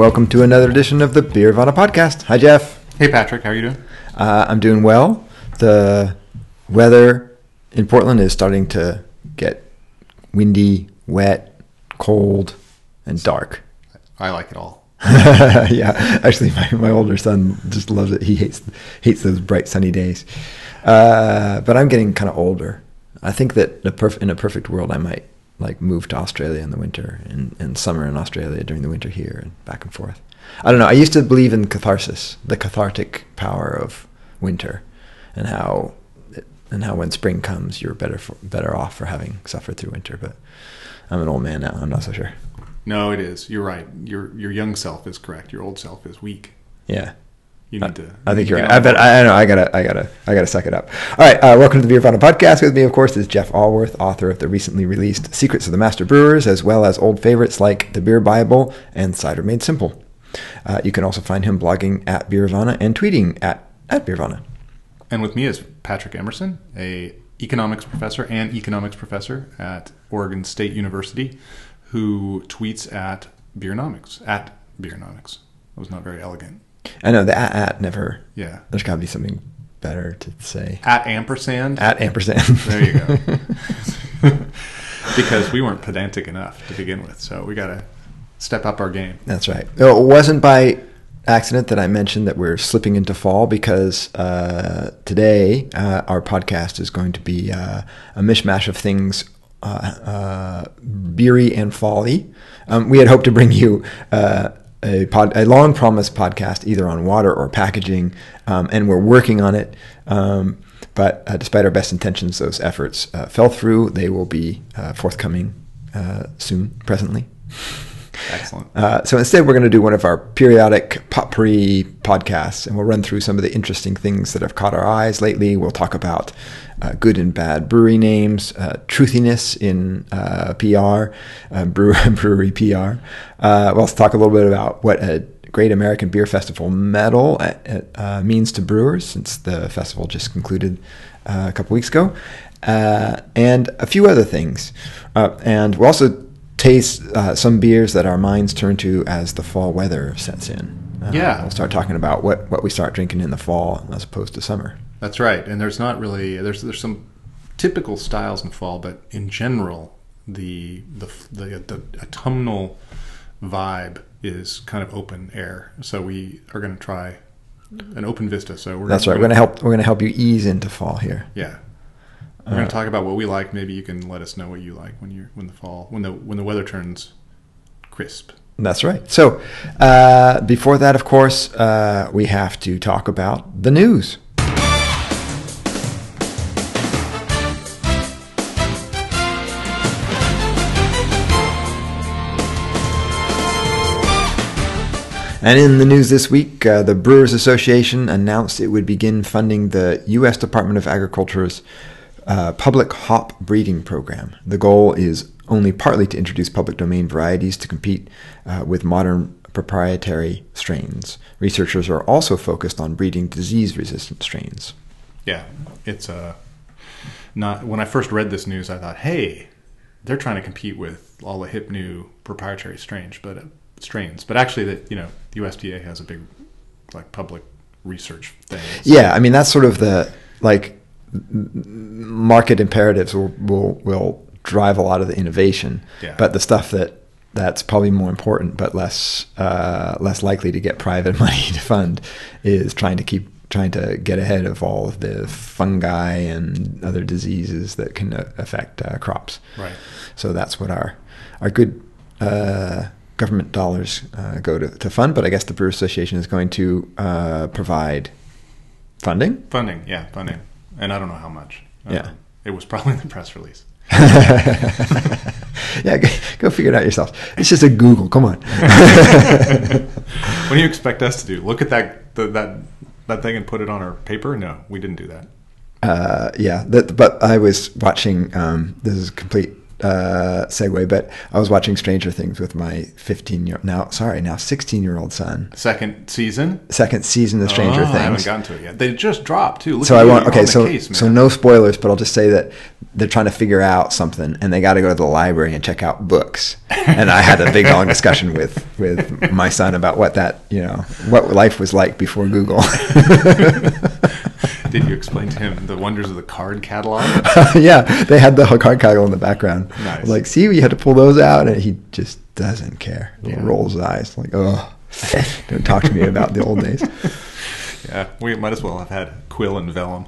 Welcome to another edition of the Beervana podcast. Hi, Jeff. Hey, Patrick. How are you doing? Uh, I'm doing well. The weather in Portland is starting to get windy, wet, cold, and dark. I like it all. yeah, actually, my, my older son just loves it. He hates hates those bright sunny days. Uh, but I'm getting kind of older. I think that the perf- in a perfect world, I might like move to Australia in the winter and, and summer in Australia during the winter here and back and forth. I don't know. I used to believe in catharsis, the cathartic power of winter, and how it, and how when spring comes, you're better for, better off for having suffered through winter. But I'm an old man now. I'm not so sure. No, it is. You're right. Your your young self is correct. Your old self is weak. Yeah. You need to. I think you you're right. I bet. I, I know. I gotta. I gotta. I gotta suck it up. All right. Uh, welcome to the Beervana Podcast. With me, of course, is Jeff Alworth, author of the recently released Secrets of the Master Brewers, as well as old favorites like The Beer Bible and Cider Made Simple. Uh, you can also find him blogging at Beervana and tweeting at at Beervana. And with me is Patrick Emerson, a economics professor and economics professor at Oregon State University, who tweets at Beernomics at Beernomics. That was not very elegant. I know the at at never. Yeah. There's got to be something better to say. At ampersand. At ampersand. There you go. because we weren't pedantic enough to begin with, so we got to step up our game. That's right. No, It wasn't by accident that I mentioned that we're slipping into fall because uh, today uh, our podcast is going to be uh, a mishmash of things. Uh, uh, beery and folly. Um, we had hoped to bring you uh, a, pod, a long promised podcast either on water or packaging, um, and we're working on it. Um, but uh, despite our best intentions, those efforts uh, fell through. They will be uh, forthcoming uh, soon, presently. Excellent. Uh, so instead, we're going to do one of our periodic potpourri podcasts, and we'll run through some of the interesting things that have caught our eyes lately. We'll talk about uh, good and bad brewery names, uh, truthiness in uh, PR, uh, brew- brewery PR. Uh, we'll also talk a little bit about what a Great American Beer Festival medal means to brewers, since the festival just concluded a couple weeks ago, and a few other things. And we'll also taste uh, some beers that our minds turn to as the fall weather sets in. Uh, Yeah. we'll start talking about what, what we start drinking in the fall as opposed to summer. That's right. And there's not really there's there's some typical styles in fall, but in general, the the the, the autumnal vibe is kind of open air. So we are going to try an open vista. So we're That's right. We're gonna help. We're gonna help you ease into fall here. Yeah. We're going to talk about what we like. Maybe you can let us know what you like when you when the fall when the when the weather turns crisp. That's right. So uh, before that, of course, uh, we have to talk about the news. And in the news this week, uh, the Brewers Association announced it would begin funding the U.S. Department of Agriculture's uh, public hop breeding program. The goal is only partly to introduce public domain varieties to compete uh, with modern proprietary strains. Researchers are also focused on breeding disease resistant strains. Yeah, it's uh, not. When I first read this news, I thought, hey, they're trying to compete with all the hip new proprietary strains, but uh, strains. But actually, that you know, the USDA has a big like public research thing. Yeah, I mean that's sort of the like market imperatives will will, will drive a lot of the innovation, Yeah. but the stuff that that's probably more important but less uh, less likely to get private money to fund is trying to keep trying to get ahead of all of the fungi and other diseases that can uh, affect uh, crops. Right. So that's what our our good uh, government dollars uh, go to, to fund. But I guess the Brewer Association is going to uh, provide funding. Funding, yeah, funding, and I don't know how much. Yeah. Um, it was probably in the press release. yeah, go, go figure it out yourself. It's just a Google. Come on. what do you expect us to do? Look at that the, that that thing and put it on our paper? No, we didn't do that. uh, yeah, that, but I was watching. Um, this is complete uh, segue, but I was watching Stranger Things with my 15 year now. Sorry, now 16 year old son. Second season. Second season of Stranger Oh, I haven't gotten to it yet. They just dropped too. Look so I want okay. So case, so no spoilers, but I'll just say that they're trying to figure out something and they got to go to the library and check out books. And I had a big long discussion with with my son about what that you know what life was like before Google. Did you explain to him the wonders of the card catalog? yeah, they had the card catalog in the background. Nice. Like, see, we had to pull those out, and he just doesn't care. He Yeah. rolls his eyes like, oh, don't talk to me about the old days. Yeah, we might as well have had quill and vellum.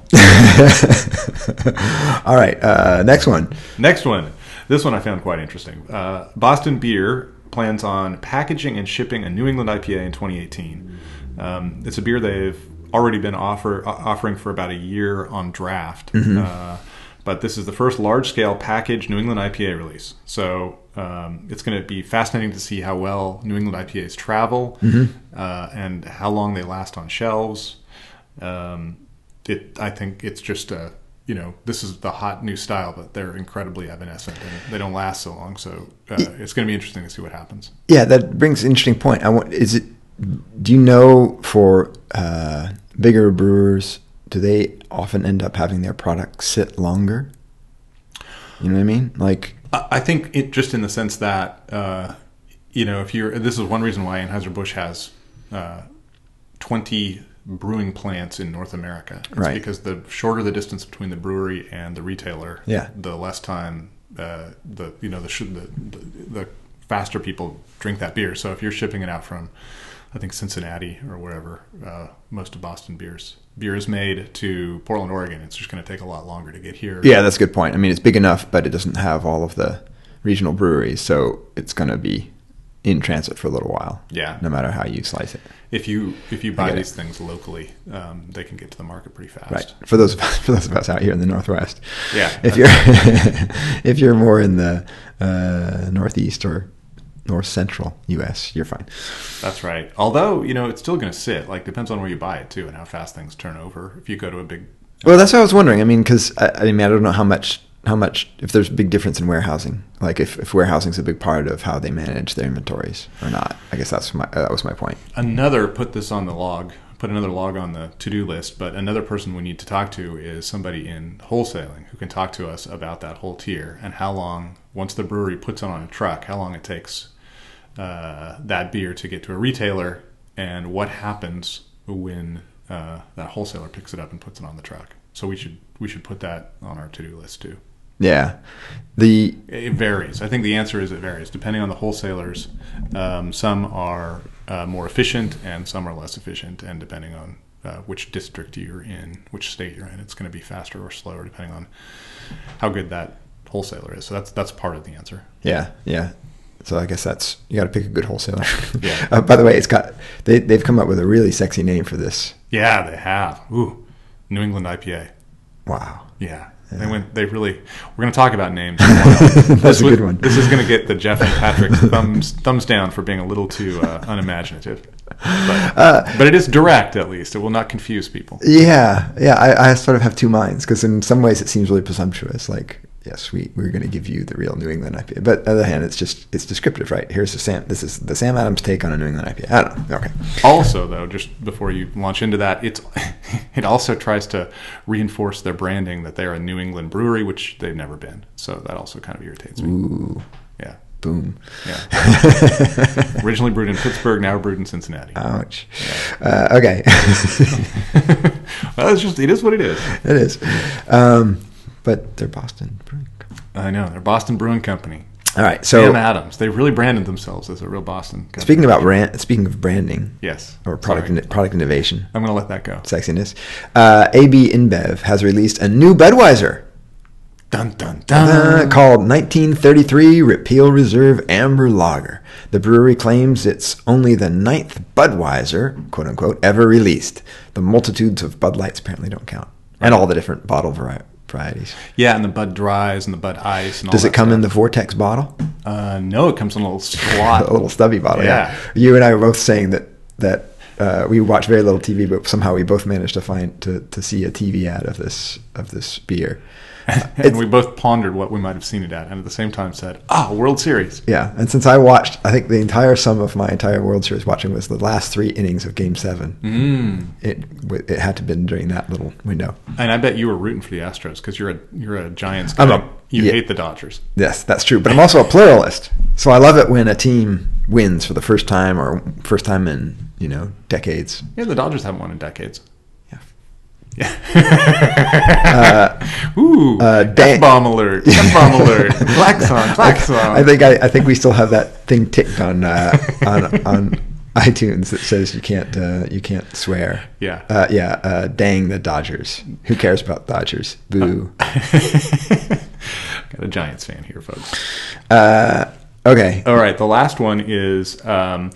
All right, uh, next one. Next one. This one I found quite interesting. Uh, Boston Beer plans on packaging and shipping a New England IPA in 2018. Um, it's a beer they've already been offer, uh, offering for about a year on draft. Uh, but this is the first large scale package New England IPA release. So um, it's going to be fascinating to see how well New England IPAs travel uh, and how long they last on shelves. Um, it, I think it's just a, you know, this is the hot new style, but they're incredibly evanescent and they don't last so long. So uh, it's going to be interesting to see what happens. Yeah, that brings an interesting point. I want is it? Do you know for uh, bigger brewers, do they often end up having their product sit longer? You know what I mean? Like, I think it just in the sense that, uh, you know, if you're, this is one reason why Anheuser-Busch has uh, 20 brewing plants in North America. It's Right. Because the shorter the distance between the brewery and the retailer, Yeah. the less time, uh, the, you know, the, sh- the, the, the faster people drink that beer. So if you're shipping it out from, I think Cincinnati or wherever, uh, most of Boston beers, beer is made to Portland, Oregon. It's just going to take a lot longer to get here. yeah, that's a good point. I mean, it's big enough, but it doesn't have all of the regional breweries, so it's going to be in transit for a little while. Yeah. no matter how you slice it. If you if you buy get it. these things locally, um, they can get to the market pretty fast. Right. For those of us, for those of us out here in the Northwest. Yeah. If you're if you're more in the uh, Northeast or North Central U.S., you're fine. That's right. Although you know it's still going to sit. Like depends on where you buy it too, and how fast things turn over. If you go to a big, Well, that's what I was wondering. I mean, because I, I mean, I don't know how much how much if there's a big difference in warehousing. Like if, if warehousing's a big part of how they manage their inventories or not. I guess that's my that was my point. another put this on the log, put another log on the to do list. But another person we need to talk to is somebody in wholesaling who can talk to us about that whole tier and how long once the brewery puts it on a truck, how long it takes uh, that beer to get to a retailer, and what happens when uh, that wholesaler picks it up and puts it on the truck. So we should we should put that on our to do list too. Yeah, the It varies. I think the answer is it varies depending on the wholesalers. Um, some are uh, more efficient and some are less efficient, and depending on uh, which district you're in, which state you're in, it's going to be faster or slower depending on how good that wholesaler is. So that's that's part of the answer. yeah yeah. So I guess that's you got to pick a good wholesaler. Yeah. uh, by the way, it's got they they've come up with a really sexy name for this. Yeah, they have. Ooh, New England IPA. Wow. Yeah. They went. They really. We're going to talk about names. in a while. That's This a was- good one. This is going to get the Jeff and Patrick thumbs thumbs down for being a little too uh, unimaginative. But, Uh, but it is direct, at least. It will not confuse people. Yeah, yeah. I, I sort of have two minds because in some ways it seems really presumptuous. Like, yes, we we're going to give you the real New England IPA, but on the other hand, it's just it's descriptive, right? Here's the Sam. This is the Sam Adams take on a New England IPA. I don't know. Okay. Also, though, just before you launch into that, it's it also tries to reinforce their branding that they're a New England brewery, which they've never been. So that also kind of irritates me. Ooh, Yeah, boom. yeah. Originally brewed in Pittsburgh, now brewed in Cincinnati. Ouch. Uh, okay. well, it's just it is what it is. it is. Um, but they're Boston Brewing. I know they're Boston Brewing Company. All right. So Sam Adams. They really branded themselves as a real Boston. Company. speaking about brand, speaking of branding yes, or product in, product innovation, I'm going to let that go. sexiness, uh, AB InBev has released a new Budweiser. Dun dun Uh, dun. called 1933 Repeal Reserve Amber Lager. The brewery claims it's only the ninth Budweiser, quote unquote, ever released. The multitudes of Bud Lights apparently don't count, and all the different bottle vari- varieties. Yeah, and the Bud Dries and the Bud Ice and all Does it come in the. Vortex bottle? Uh, no, it comes in a little slot. a little stubby bottle. Yeah. Yeah. You and I were both saying that that uh, we watch very little TV, but somehow we both managed to find to, to see a TV ad of this of this beer. And we both pondered what we might have seen it at, and at the same time said, "Ah, World Series." Yeah, and since I watched, I think the entire sum of my entire World Series watching was the last three innings of Game Seven. Mm. It it had to have been during that little window. And I bet you were rooting for the Astros because you're a you're a Giants I'm guy. a- you yeah. hate the Dodgers. Yes, that's true. But I'm also a pluralist, so I love it when a team wins for the first time or first time in you know decades. Yeah, the Dodgers haven't won in decades. Yeah. Yeah. Ooh, uh, Dan- F-bomb alert! F-bomb alert! Klaxon! Klaxon! I think I, I think we still have that thing ticked on uh, on on iTunes that says you can't uh, you can't swear. Yeah. Uh, yeah. Uh, dang the Dodgers. Who cares about Dodgers? Boo. Got a Giants fan here, folks. Uh, okay. All right, the last one is um,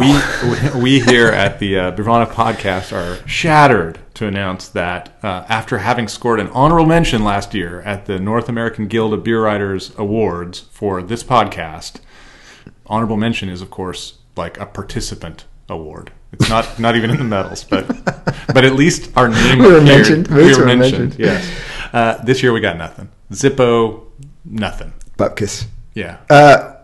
we we here at the uh, Beervana podcast are shattered to announce that uh, after having scored an honorable mention last year at the North American Guild of Beer Writers Awards for this podcast, honorable mention is of course like a participant award. It's not not even in the medals, but but at least our name We were appeared- mentioned. We were were mentioned. mentioned. Yes. Uh, this year we got nothing. Zippo, nothing. Bupkis. Yeah. Uh,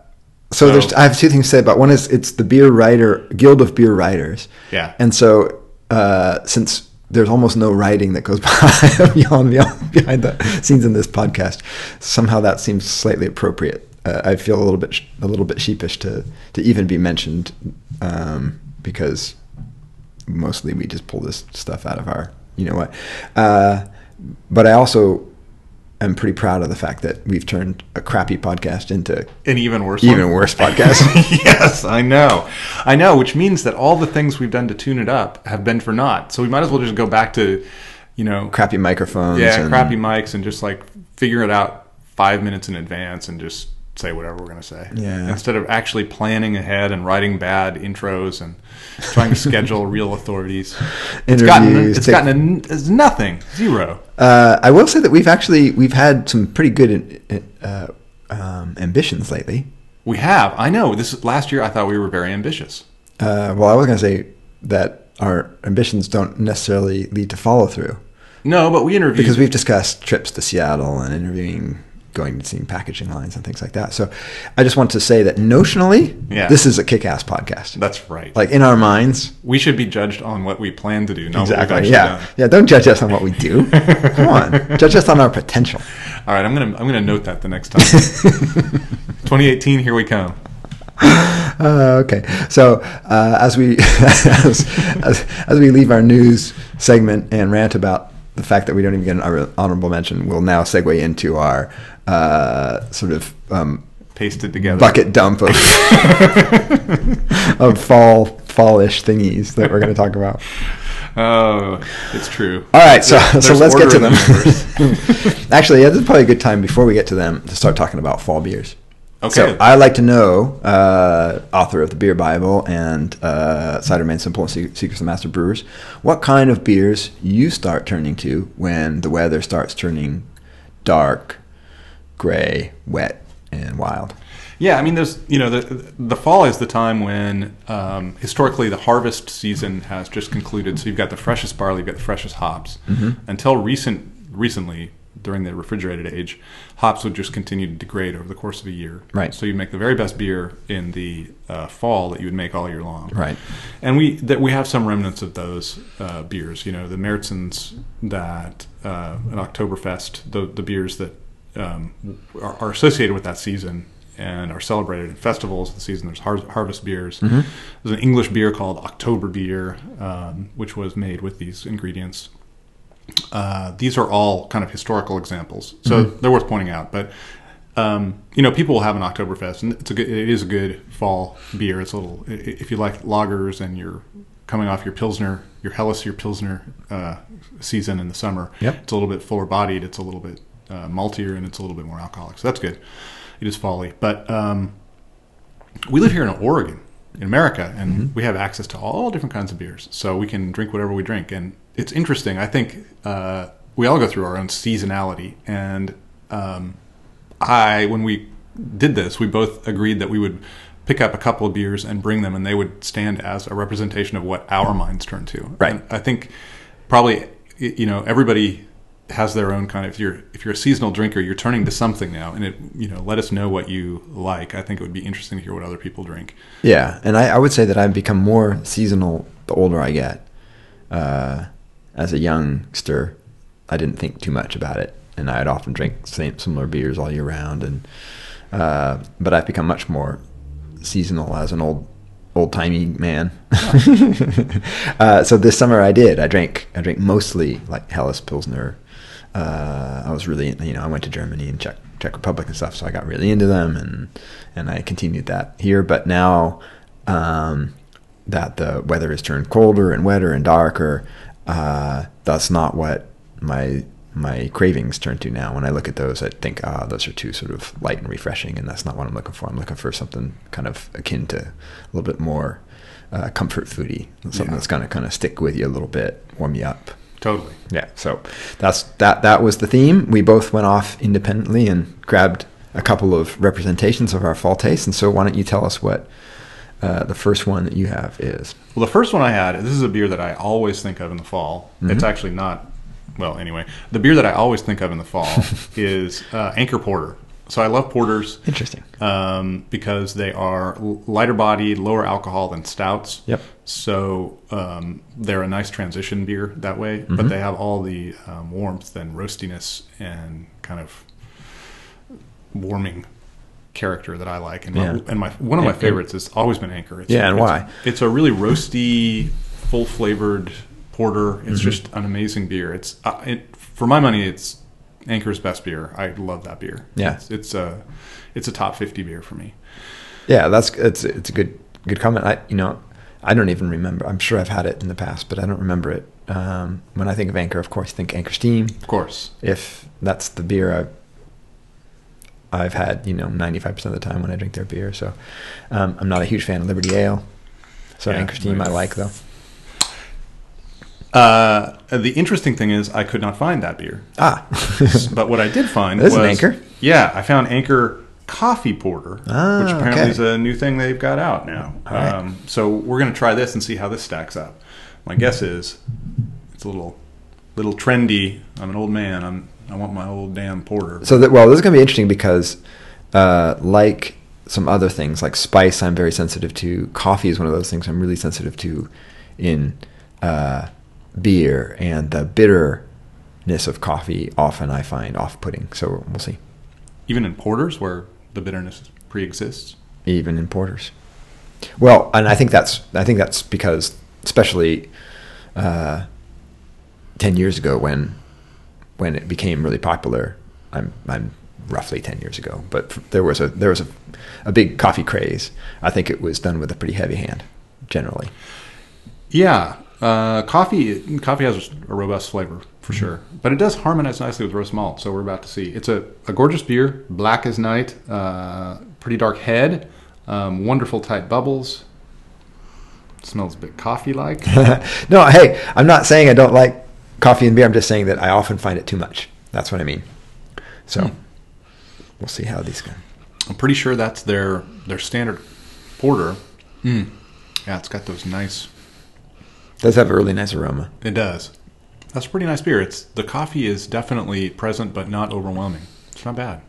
so So- there's I have two things to say about one is it's the beer writer guild of beer writers. Yeah. And so uh, since there's almost no writing that goes behind, behind the scenes in this podcast, somehow that seems slightly appropriate. Uh, I feel a little bit a little bit sheepish to to even be mentioned um, because mostly we just pull this stuff out of our you know what. Uh, but I also am pretty proud of the fact that we've turned a crappy podcast into An even worse even one. worse podcast. yes, I know. I know, which means that all the things we've done to tune it up have been for naught. So we might as well just go back to, you know, crappy microphones. yeah, and- crappy mics and just like figure it out five minutes in advance and just say whatever we're going to say. Yeah. Instead of actually planning ahead and writing bad intros and trying to schedule real authorities. It's gotten, it's take- gotten a, it's nothing. Zero. Uh, I will say that we've actually we've had some pretty good uh, um, ambitions lately. We have. I know. This last year I thought we were very ambitious. Uh, well, I was going to say that our ambitions don't necessarily lead to follow through No, but we interviewed because we've discussed trips to Seattle and interviewing, going to seeing packaging lines and things like that. So I just want to say that notionally, Yeah. this is a kick-ass podcast. That's right. like in our minds, we should be judged on what we plan to do, not exactly. Yeah, done. yeah. Don't judge us on what we do. Come on, judge us on our potential. All right, I'm gonna I'm gonna note that the next time. 2018, here we come. Uh, okay, so uh, as we as, as, as we leave our news segment and rant about the fact that we don't even get an honorable mention, we'll now segue into our uh, sort of um, Pasted together. bucket dump of of fall fallish thingies that we're going to talk about. Oh, it's true. All right, so so let's get to in the them. Actually, yeah, this is probably a good time before we get to them to start talking about fall beers. Okay. So I'd like to know, uh, author of the Beer Bible and uh, Cider Made Simple and Secrets of Master Brewers, what kind of beers you start turning to when the weather starts turning dark, gray, wet, and wild. Yeah, I mean, there's you know the the fall is the time when um, historically the harvest season has just concluded. So you've got the freshest barley, you've got the freshest hops. Mm-hmm. Until recent recently, during the refrigerated age, hops would just continue to degrade over the course of a year. Right. So you make the very best beer in the uh, fall that you would make all year long. Right. And we that we have some remnants of those uh, beers. You know, the Märzens that uh, an Oktoberfest, the the beers that um, are, are associated with that season and are celebrated in festivals of the season. There's har- harvest beers. There's an English beer called October beer, um, which was made with these ingredients. Uh, these are all kind of historical examples, so they're worth pointing out. But um, you know, people will have an Oktoberfest, and it's a good, it is a good fall beer. It's a little if you like lagers and you're coming off your pilsner, your Helles, your pilsner uh, season in the summer. Yep. It's a little bit fuller bodied. It's a little bit uh, maltier, and it's a little bit more alcoholic. So that's good. It is folly, but um, we live here in Oregon, in America, and we have access to all different kinds of beers. So we can drink whatever we drink, and it's interesting. I think uh, we all go through our own seasonality, and um, I, when we did this, we both agreed that we would pick up a couple of beers and bring them, and they would stand as a representation of what our minds turn to. Right. And I think probably you know everybody has their own kind of if you're if you're a seasonal drinker, you're turning to something now, and it you know let us know what you like. I think it would be interesting to hear what other people drink. Yeah, and I, I would say that I've become more seasonal the older I get. Uh, as a youngster, I didn't think too much about it, and I'd often drink same similar beers all year round. And uh, but I've become much more seasonal as an old old timey man. uh, so this summer I did. I drank I drank mostly like Helles Pilsner. Uh, I was really you know I went to Germany and Czech Czech Republic and stuff, so I got really into them and and I continued that here. But now um, that the weather has turned colder and wetter and darker, uh, that's not what my my cravings turn to now. When I look at those, I think, ah, those are too sort of light and refreshing, and that's not what I'm looking for. I'm looking for something kind of akin to a little bit more uh, comfort foody, something Yeah. that's going to kind of stick with you a little bit, warm you up. Totally. Yeah. So that's that. That was the theme. We both went off independently and grabbed a couple of representations of our fall taste. And so, why don't you tell us what uh, the first one that you have is? Well, the first one I had, this is a beer that I always think of in the fall. Mm-hmm. It's actually not, well, anyway, the beer that I always think of in the fall is uh, Anchor Porter. So I love porters Interesting. um, because they are lighter bodied, lower alcohol than stouts. Yep. So um, they're a nice transition beer that way, Mm-hmm. but they have all the um, warmth and roastiness and kind of warming character that I like. And, Yeah. my, and my one of my favorites has always been Anchor. It's, Yeah, and it's- why? It's a really roasty, full flavored porter. It's Mm-hmm. just an amazing beer. It's uh, it, for my money, it's Anchor's best beer. I love that beer. Yeah. it's, it's a it's a top fifty beer for me. Yeah, that's it's it's a good good comment. I you know I don't even remember. I'm sure I've had it in the past, but I don't remember it. Um, when I think of Anchor, of course, I think Anchor Steam. Of course. If that's the beer I've I've had, you know, 95% of the time when I drink their beer. So um, I'm not a huge fan of Liberty Ale. So Yeah, Anchor Steam I like though. Uh, the interesting thing is, I could not find that beer. Ah, but what I did find This was is Anchor? Yeah, I found Anchor Coffee Porter, Ah, which apparently okay. is a new thing they've got out now. Right. Um, so we're going to try this and see how this stacks up. My guess is it's a little little trendy. I'm an old man. I'm I want my old damn porter. So that well, this is gonna be interesting because, uh, like some other things, like spice, I'm very sensitive to. Coffee is one of those things I'm really sensitive to in uh, beer, and the bitterness of coffee often I find off-putting. So we'll see, Even in porters where the bitterness pre-exists. even in porters. Well, and I think that's I think that's because, especially uh, ten years ago when when it became really popular. I'm I'm roughly ten years ago, but there was a there was a, a big coffee craze. I think it was done with a pretty heavy hand, generally. Yeah, uh, coffee coffee has a robust flavor for sure, but it does harmonize nicely with roast malt. So we're about to see. It's a, a gorgeous beer, black as night, uh, pretty dark head, um, wonderful tight bubbles. Smells a bit coffee like. no, hey, I'm not saying I don't like coffee and beer. I'm just saying that I often find it too much. That's what I mean. So Hmm. we'll see how these go. I'm pretty sure that's their their standard porter. Mm. Yeah, it's got those nice. does have a really nice aroma. It does. That's a pretty nice beer. It's the coffee is definitely present, but not overwhelming. It's not bad.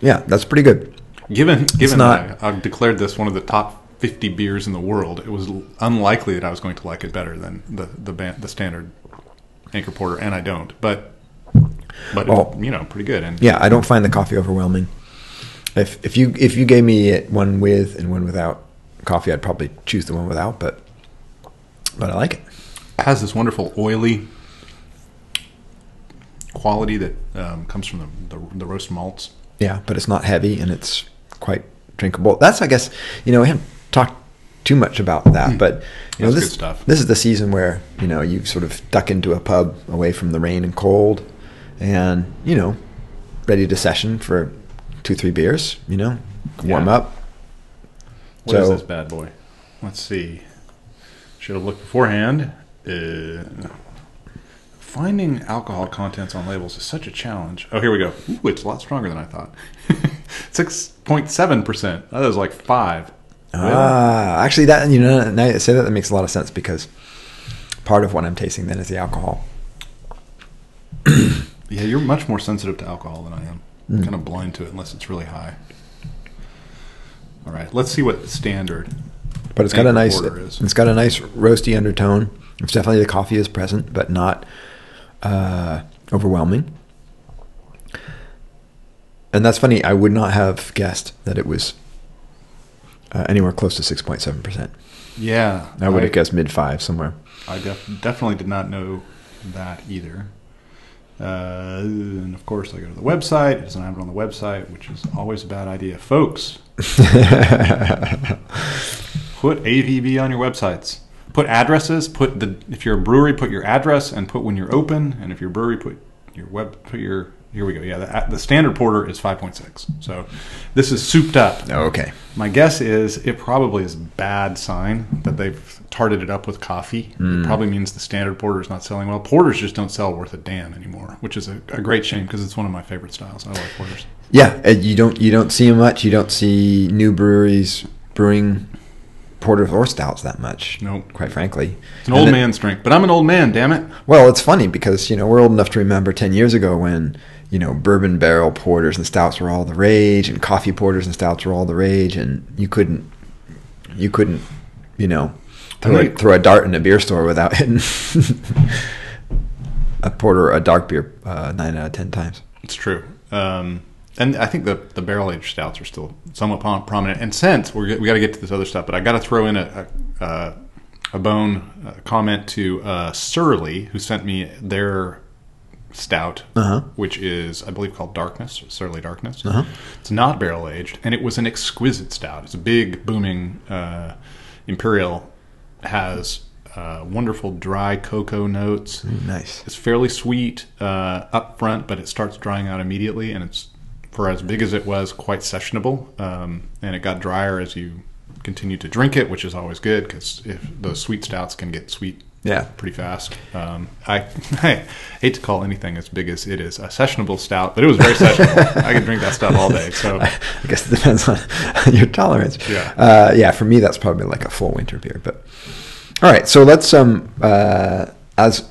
Yeah, that's pretty good. Given given not- that I've declared this one of the top 50 beers in the world, it was unlikely that I was going to like it better than the the, ban- the standard Anchor Porter, and I don't. But but Well- you know, pretty good. And Yeah, I don't find the coffee overwhelming. If if you if you gave me one with and one without coffee, I'd probably choose the one without. But but I like it. it has this wonderful oily quality that um, comes from the, the the roast malts. Yeah, but it's not heavy and it's quite drinkable. That's I guess you know we talked too much about that, but you know Hmm. That's this this is the season where you know you sort of duck into a pub away from the rain and cold, and you know ready to session for two three beers. You know, warm Yeah. up. What is So- this bad boy? Let's see. Should have looked beforehand. Uh, finding alcohol contents on labels is such a challenge. Oh, here we go. Ooh, it's a lot stronger than I thought. Six point seven percent. That was like five. Ah, actually, that you know, now you say that that makes a lot of sense because part of what I'm tasting then is the alcohol. Yeah, you're much more sensitive to alcohol than I am. I'm kind of blind to it unless it's really high. All right, let's see what the standard. But it's got a nice it's got a nice roasty undertone. It's definitely the coffee is present, but not uh, overwhelming. And that's funny. I would not have guessed that it was uh, anywhere close to six point seven percent. Yeah, I would have guessed mid five somewhere. I def- definitely did not know that either. Uh, and of course, I go to the website. It doesn't have it on the website, which is always a bad idea, folks. Put ABV on your websites. Put addresses. Put the if you're a brewery, put your address and put when you're open. And if you're a brewery, put your web. Put your here we go. Yeah, the, uh, the standard porter is 5.6. So this is souped up. Oh, okay. My guess is it probably is a bad sign that they've tarted it up with coffee. It hmm. probably means the standard porter is not selling well. Porters just don't sell worth a damn anymore, which is a, a great shame because it's one of my favorite styles. I like porters. Yeah, you don't you don't see 'em much. You don't see new breweries brewing porters or stouts that much. Nope. Quite frankly, It's an And old man's drink, but I'm an old man. Damn it! Well, it's funny because you know we're old enough to remember ten years ago when you know bourbon barrel porters and stouts were all the rage, and coffee porters and stouts were all the rage, and you couldn't you couldn't you know throw, a, throw a dart in a beer store without hitting a porter a dark beer uh, nine out of ten times. It's true. Um, and I think the, the barrel aged stouts are still somewhat prom- prominent. And since we're, we got to get to this other stuff, but I got to throw in a a, uh, a bone uh comment to uh, Surly, who sent me their stout, Uh-huh. which is I believe called Darkness, Surly Darkness. Uh-huh. It's not barrel aged, and it was an exquisite stout. It's a big, booming uh, imperial. Has uh, wonderful dry cocoa notes. Nice. It's fairly sweet uh, up front, but it starts drying out immediately, and it's for as big as it was, quite sessionable. Um, and it got drier as you continue to drink it, which is always good because if those sweet stouts can get sweet Yeah. pretty fast. Um, I, I hate to call anything as big as it is a sessionable stout, but it was very sessionable. I could drink that stuff all day. So I guess it depends on your tolerance. Yeah. Uh, yeah. For me, that's probably like a full winter beer. But all right. So let's um uh, as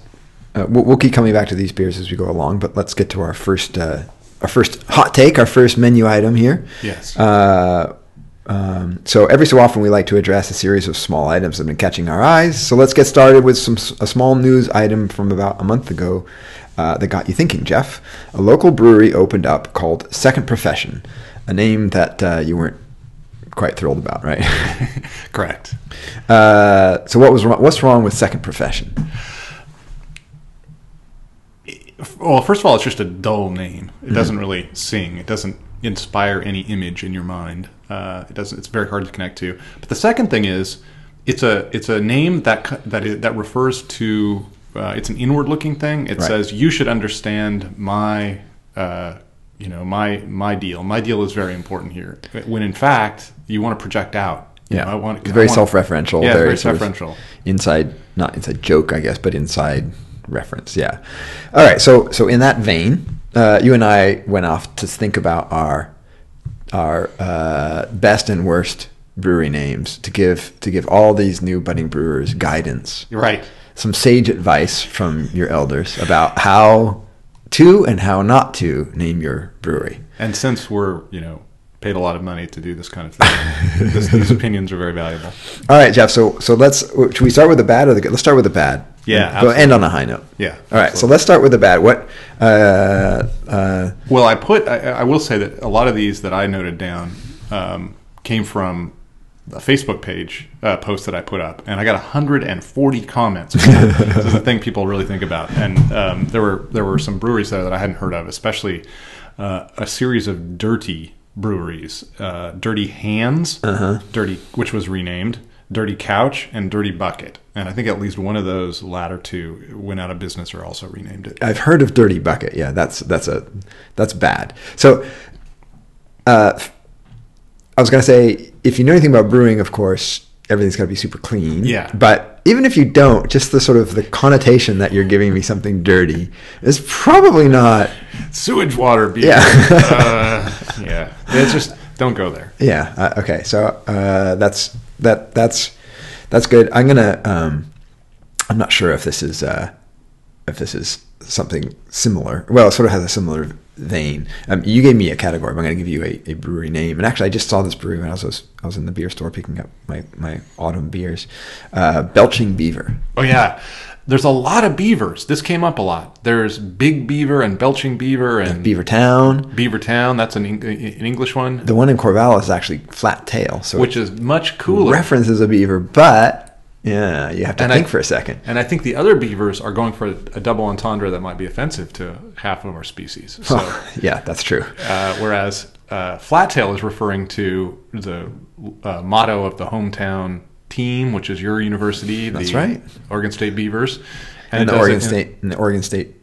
uh, we'll, we'll keep coming back to these beers as we go along. But let's get to our first uh, our first hot take, our first menu item here. yes, Uh, um, so every so often we like to address a series of small items that have been catching our eyes. So let's get started with some a small news item from about a month ago uh, that got you thinking, Jeff. A local brewery opened up called Second Profession, a name that uh, you weren't quite thrilled about, right? correct. uh, so what was wrong, what's wrong with Second Profession? Well, first of all, it's just a dull name. It doesn't really sing. It doesn't inspire any image in your mind. Uh, it doesn't. It's very hard to connect to. But the second thing is, it's a it's a name that that is, that refers to. Uh, it's an inward-looking thing. It Right. says you should understand my. Uh, you know my my deal. My deal is very important here. When in fact you want to project out. You Yeah, know, I want It's very want- self-referential. Yeah, very self-referential. Inside, not inside joke, I guess, but inside reference. Yeah. All right. So, so in that vein, uh, you and I went off to think about our our uh, best and worst brewery names to give to give all these new budding brewers guidance, right. some sage advice from your elders about how to and how not to name your brewery. And since we're, you know, paid a lot of money to do this kind of thing, this, these opinions are very valuable. All right, Jeff. So, so let's. Should we start with the bad or the good? Let's start with the bad. Yeah, Go end on a high note. Yeah. All right. So let's start with the bad. What? Uh, uh, Well, I put. I, I will say that a lot of these that I noted down um, came from a Facebook page uh, post that I put up, and I got 140 comments. this is the thing people really think about, and um, there were there were some breweries there that I hadn't heard of, especially uh, a series of dirty breweries, uh, Dirty Hands, Dirty, which was renamed. Dirty Couch and Dirty Bucket, and I think at least one of those latter two went out of business or also renamed it. I've heard of Dirty Bucket. Yeah, that's that's a that's bad. So, uh, I was gonna say if you know anything about brewing, of course, everything's got to be super clean. Yeah. But even if you don't, just the sort of the connotation that you're giving me something dirty is probably not. sewage water beer. Yeah. uh, yeah. It's just don't go there. Yeah. Uh, okay. So uh, that's that that's that's good. I'm gonna um, I'm not sure if this is uh, if this is something similar. Well, it sort of has a similar vein. Um, you gave me a category. But I'm going to give you a, a, brewery name. And actually, I just saw this brewery when I was I was in the beer store picking up my my autumn beers. Uh, Belching Beaver. Oh yeah. There's a lot of beavers. This came up a lot. There's Big Beaver and Belching Beaver and Beaver Town. Beaver Town. That's an, an English one. The one in Corvallis is actually Flat Tail, so which is much cooler. References a beaver, but yeah, you have to and think I, for a second. And I think the other beavers are going for a, a, double entendre that might be offensive to half of our species. So, oh, yeah, that's true. Uh, whereas uh, Flattail is referring to the uh, motto of the hometown team, which is your university. That's right. Oregon State Beavers. And, and the Oregon it, State, and the Oregon State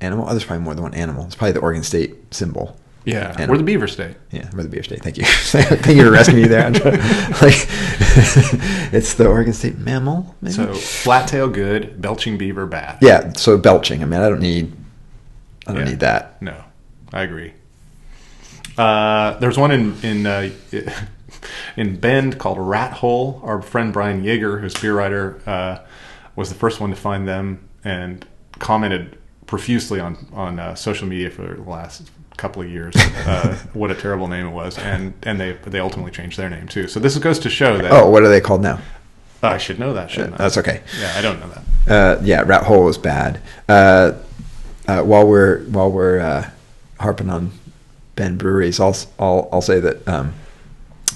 animal. Oh, there's probably more than one animal. It's probably the Oregon State symbol. Yeah, and we're the Beaver State. Yeah, we're the Beaver State. Thank you. Thank you for rescuing me there. like, it's the Oregon State mammal. Maybe? So flat tail good, belching beaver bad. Yeah. So belching. I mean, I don't need. I don't yeah. need that. No, I agree. Uh, there's one in in uh, in Bend called Rat Hole. Our friend Brian Yaeger, who's a beer writer, uh, was the first one to find them and commented profusely on on uh, social media for the last couple of years uh, what a terrible name it was, and and they they ultimately changed their name too. So this goes to show that. Oh, what are they called now? Uh, I should know that, shouldn't I? That's okay. Yeah, I don't know that. Uh, yeah, rat hole is bad. Uh, uh, while we're while we're uh, harping on Bend breweries, I'll I'll, I'll say that. Um,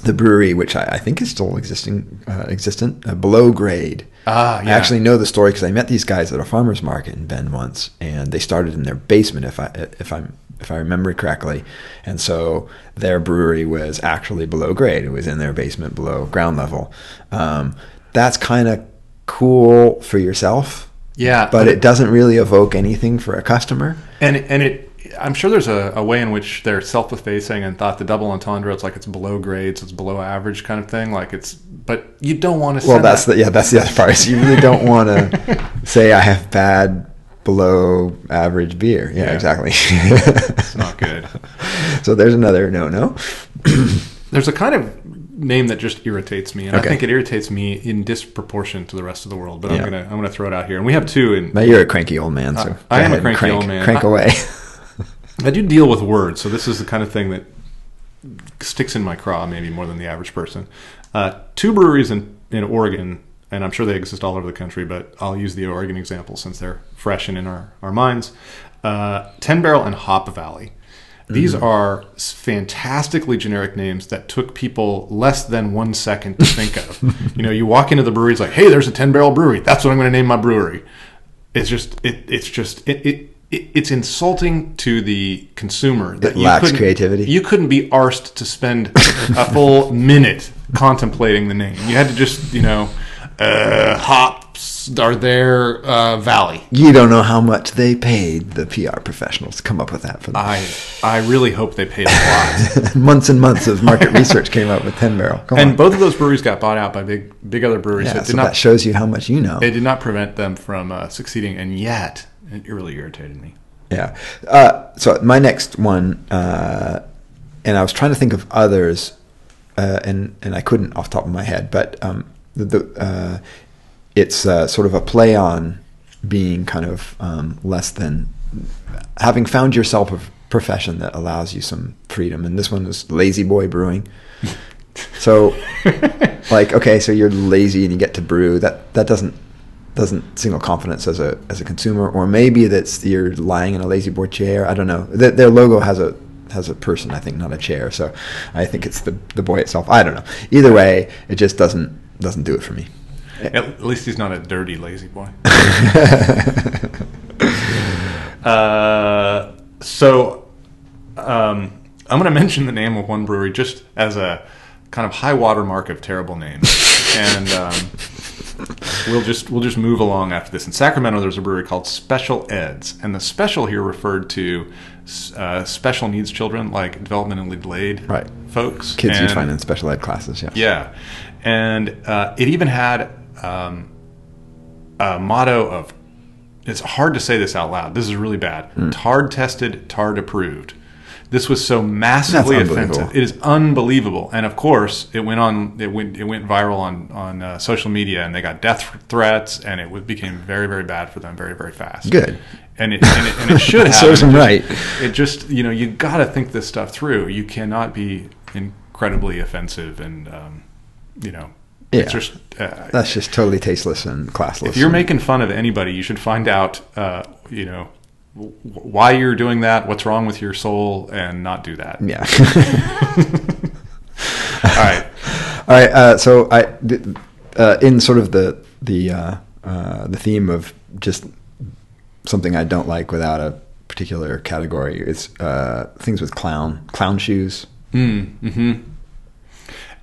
the brewery, which I, I, think is still existing, uh, existent, uh, below grade. Ah, yeah. I actually know the story because I met these guys at a farmers market in Bend once, and they started in their basement. If I if I'm if I remember correctly. And so their brewery was actually below grade. It was in their basement below ground level. Um, that's kind of cool for yourself. Yeah. But it doesn't really evoke anything for a customer. And, and it, I'm sure there's a, a, way in which they're self-effacing and thought the double entendre it's like it's below grade, so it's below average kind of thing. Like it's, but you don't want to. Say Well, that's that. the yeah, that's the other part. you really don't want to say I have bad below average beer. Yeah, yeah. exactly. it's not good. So there's another no no. there's a kind of name that just irritates me, and okay. I think it irritates me in disproportion to the rest of the world. But yeah. I'm gonna I'm gonna throw it out here, and we have two. In but you're a cranky old man, so uh, I am a cranky crank, old man. Crank away. I, I do deal with words, so this is the kind of thing that sticks in my craw maybe more than the average person. Uh, two breweries in in Oregon and I'm sure they exist all over the country, but I'll use the Oregon example since they're fresh and in our, our minds. Uh, 10 Barrel and Hop Valley. These mm-hmm. are fantastically generic names that took people less than one second to think of. you know, you walk into the brewery, it's like, hey, there's a 10 barrel brewery. That's what I'm going to name my brewery. It's just, it, it's just, it, it it's insulting to the consumer that it you lacks creativity. You couldn't be arsed to spend a full minute contemplating the name. You had to just, you know, uh, hops are there uh, valley. You don't know how much they paid the PR professionals to come up with that for them. I I really hope they paid a lot. months and months of market research came up with Ten Barrel. Come and on. both of those breweries got bought out by big big other breweries. Yeah, so, so not, that shows you how much you know. It did not prevent them from uh, succeeding, and yet it really irritated me. Yeah. Uh, so my next one, uh, and I was trying to think of others, uh, and and I couldn't off the top of my head, but. Um, the, the uh, it's uh, sort of a play on being kind of um, less than having found yourself a profession that allows you some freedom. And this one was lazy boy brewing. so, like, okay, so you're lazy and you get to brew. That that doesn't doesn't signal confidence as a as a consumer. Or maybe that's you're lying in a lazy boy chair. I don't know. The, their logo has a has a person, I think, not a chair. So I think it's the the boy itself. I don't know. Either way, it just doesn't doesn't do it for me. At least he's not a dirty lazy boy. uh, so um, I'm going to mention the name of one brewery just as a kind of high water mark of terrible names, and um, we'll just we'll just move along after this. In Sacramento, there's a brewery called Special Eds, and the special here referred to uh, special needs children, like developmentally delayed right. folks, kids and, you find in special ed classes. Yeah, yeah, and uh, it even had um, a motto of it's hard to say this out loud. This is really bad. Mm. Tard tested, tard approved. This was so massively offensive. It is unbelievable, and of course, it went on. It went. It went viral on on uh, social media, and they got death threats, and it became very, very bad for them very, very fast. Good. and it and it, and it should have. Serves them right. It just you know you got to think this stuff through. You cannot be incredibly offensive, and um, you know, it's Yeah. just. Uh, That's just totally tasteless and classless. if you're making fun of anybody, you should find out, uh, you know, why you're doing that, what's wrong with your soul, and not do that. yeah. All right. All right. Uh, so I, uh, in sort of the the uh, uh, the theme of just something I don't like without a particular category is uh, things with clown clown shoes. Mm, hmm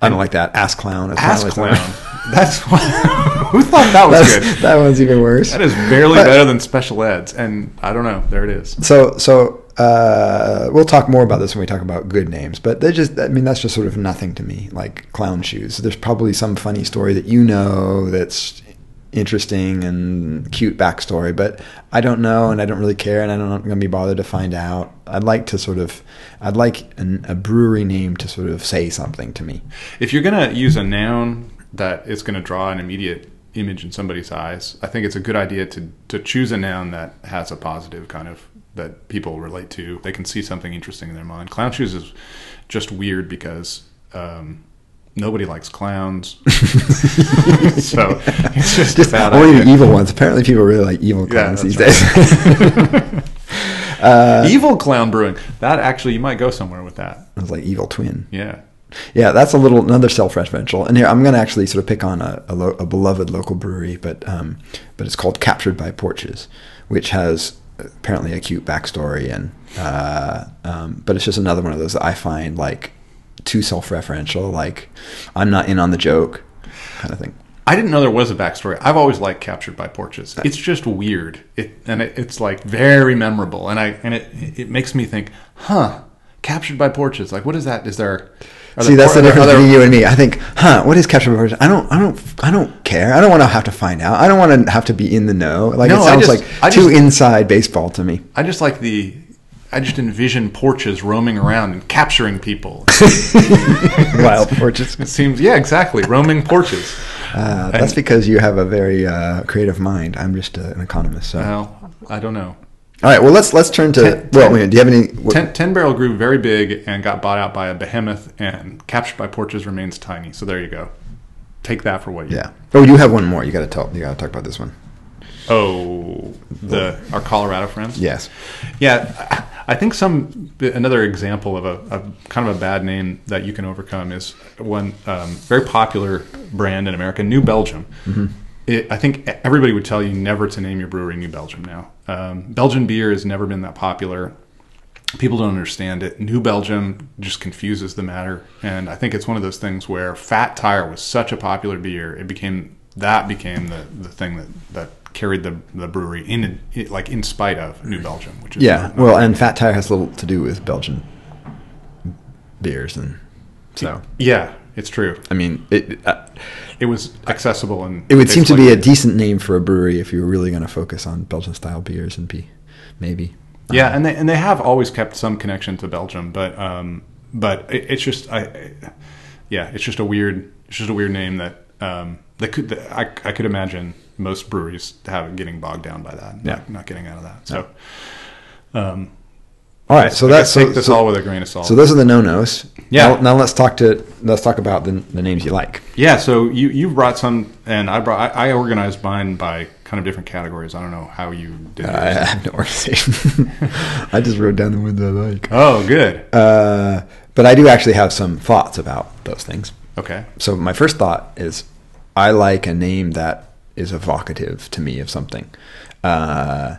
I don't like that. Ass clown. Ass clown. That's who thought that was That's- good. that one's even worse. That is barely But- better than special eds, and I don't know. There it is. So so uh, we'll talk more about this when we talk about good names, but they just I mean that's just sort of nothing to me. Like clown shoes. There's probably some funny story that you know that's interesting and cute backstory, but I don't know and I don't really care and I don't, I'm going to be bothered to find out. I'd like to sort of I'd like an, a brewery name to sort of say something to me. If you're gonna use a noun that is gonna draw an immediate image in somebody's eyes, I think it's a good idea to to choose a noun that has a positive kind of that people relate to. They can see something interesting in their mind. Clown shoes is just weird because um, nobody likes clowns, so it's just, Just only idea. the evil ones. Apparently, people really like evil Yeah, clowns these that's days. uh, Evil clown brewing. That actually, you might go somewhere with that. I was like evil twin. Yeah. Yeah, that's a little another self-referential. And here I'm going to actually sort of pick on a, a, lo- a beloved local brewery, but um, but it's called Captured by Porches, which has apparently a cute backstory, and uh, um, but it's just another one of those that I find like too self-referential. Like I'm not in on the joke, kind of thing. I didn't know there was a backstory. I've always liked Captured by Porches. It's just weird, it, and it, it's like very memorable, and I and it it makes me think, huh? Captured by Porches. Like, what is that? Is there? are See, there that's por- the difference between you and me. I think, huh? What is captured by porches? I don't, I don't, I don't care. I don't want to have to find out. I don't want to have to be in the know. Like No, it sounds just- like I too just- inside baseball to me. I just like the. I just envision porches roaming around and capturing people. Wild porches. It seems, yeah, exactly, roaming porches. Uh, that's And- because you have a very uh, creative mind. I'm just uh, an economist. So. Well, I don't know. All right. Well, let's let's turn to. Ten- well, ten- wait, do you have any? What, Ten, Ten Barrel grew very big and got bought out by a behemoth, and Captured by Porches remains tiny. So there you go. Take that for what you. yeah. Oh, you have one more. You got to tell. You got to talk about this one. Oh, the our Colorado friends. Yes. Yeah, I think some another example of a, a kind of a bad name that you can overcome is one um, very popular brand in America, New Belgium. It, I think everybody would tell you never to name your brewery New Belgium now. Um, Belgian beer has never been that popular. People don't understand it. New Belgium just confuses the matter, and I think it's one of those things where Fat Tire was such a popular beer, it became that became the, the thing that, that carried the, the brewery in like in spite of New Belgium, which is Yeah. not- Well, and Fat Tire has little to do with Belgian beers, and so yeah, it's true. I mean, it uh, It was accessible and it would seem to be a decent name for a brewery if you were really going to focus on Belgian style beers and be maybe. yeah, and they and they have always kept some connection to Belgium, but um, but it, it's just I, I- yeah, it's just a weird it's just a weird name that um that could that I I could imagine most breweries have it getting bogged down by that, Yeah. not, not getting out of that. So, um, All right. So I that's so, take this so, all with a grain of salt. so those are the no nos. Yeah. Now, now let's talk to let's talk about the, the names you like. Yeah, so you you brought some, and I brought I, I organized mine by kind of different categories. I don't know how you did. I have no organization. I just wrote down the ones I like. oh, good. Uh, but I do actually have some thoughts about those things. Okay. So my first thought is, I like a name that is evocative to me of something. Uh,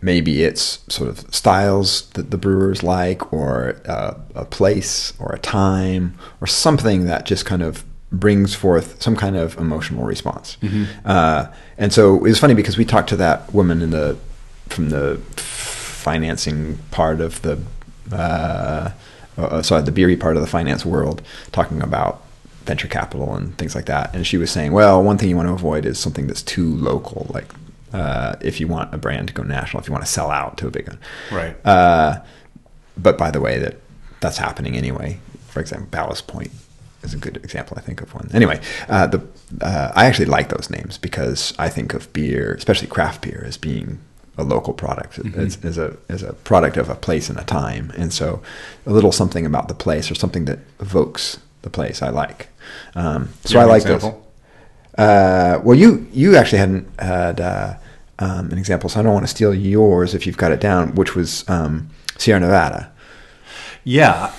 maybe it's sort of styles that the brewers like, or uh, a place, or a time, or something that just kind of brings forth some kind of emotional response. Uh, and so it was funny because we talked to that woman in the from the financing part of the uh, uh, sorry the beery part of the finance world, talking about venture capital and things like that. And she was saying, well, one thing you want to avoid is something that's too local, like uh, if you want a brand to go national, if you want to sell out to a big one. Right. Uh, but by the way, that that's happening anyway. For example, Ballast Point is a good example, I think, of one. Anyway, uh, the uh, I actually like those names because I think of beer, especially craft beer, as being a local product, Mm-hmm. as, as a as a product of a place and a time, and so a little something about the place or something that evokes the place I like. Um, so I like those. Uh, well, you you actually hadn't had uh, um, an example, so I don't want to steal yours if you've got it down, which was um, Sierra Nevada. Yeah.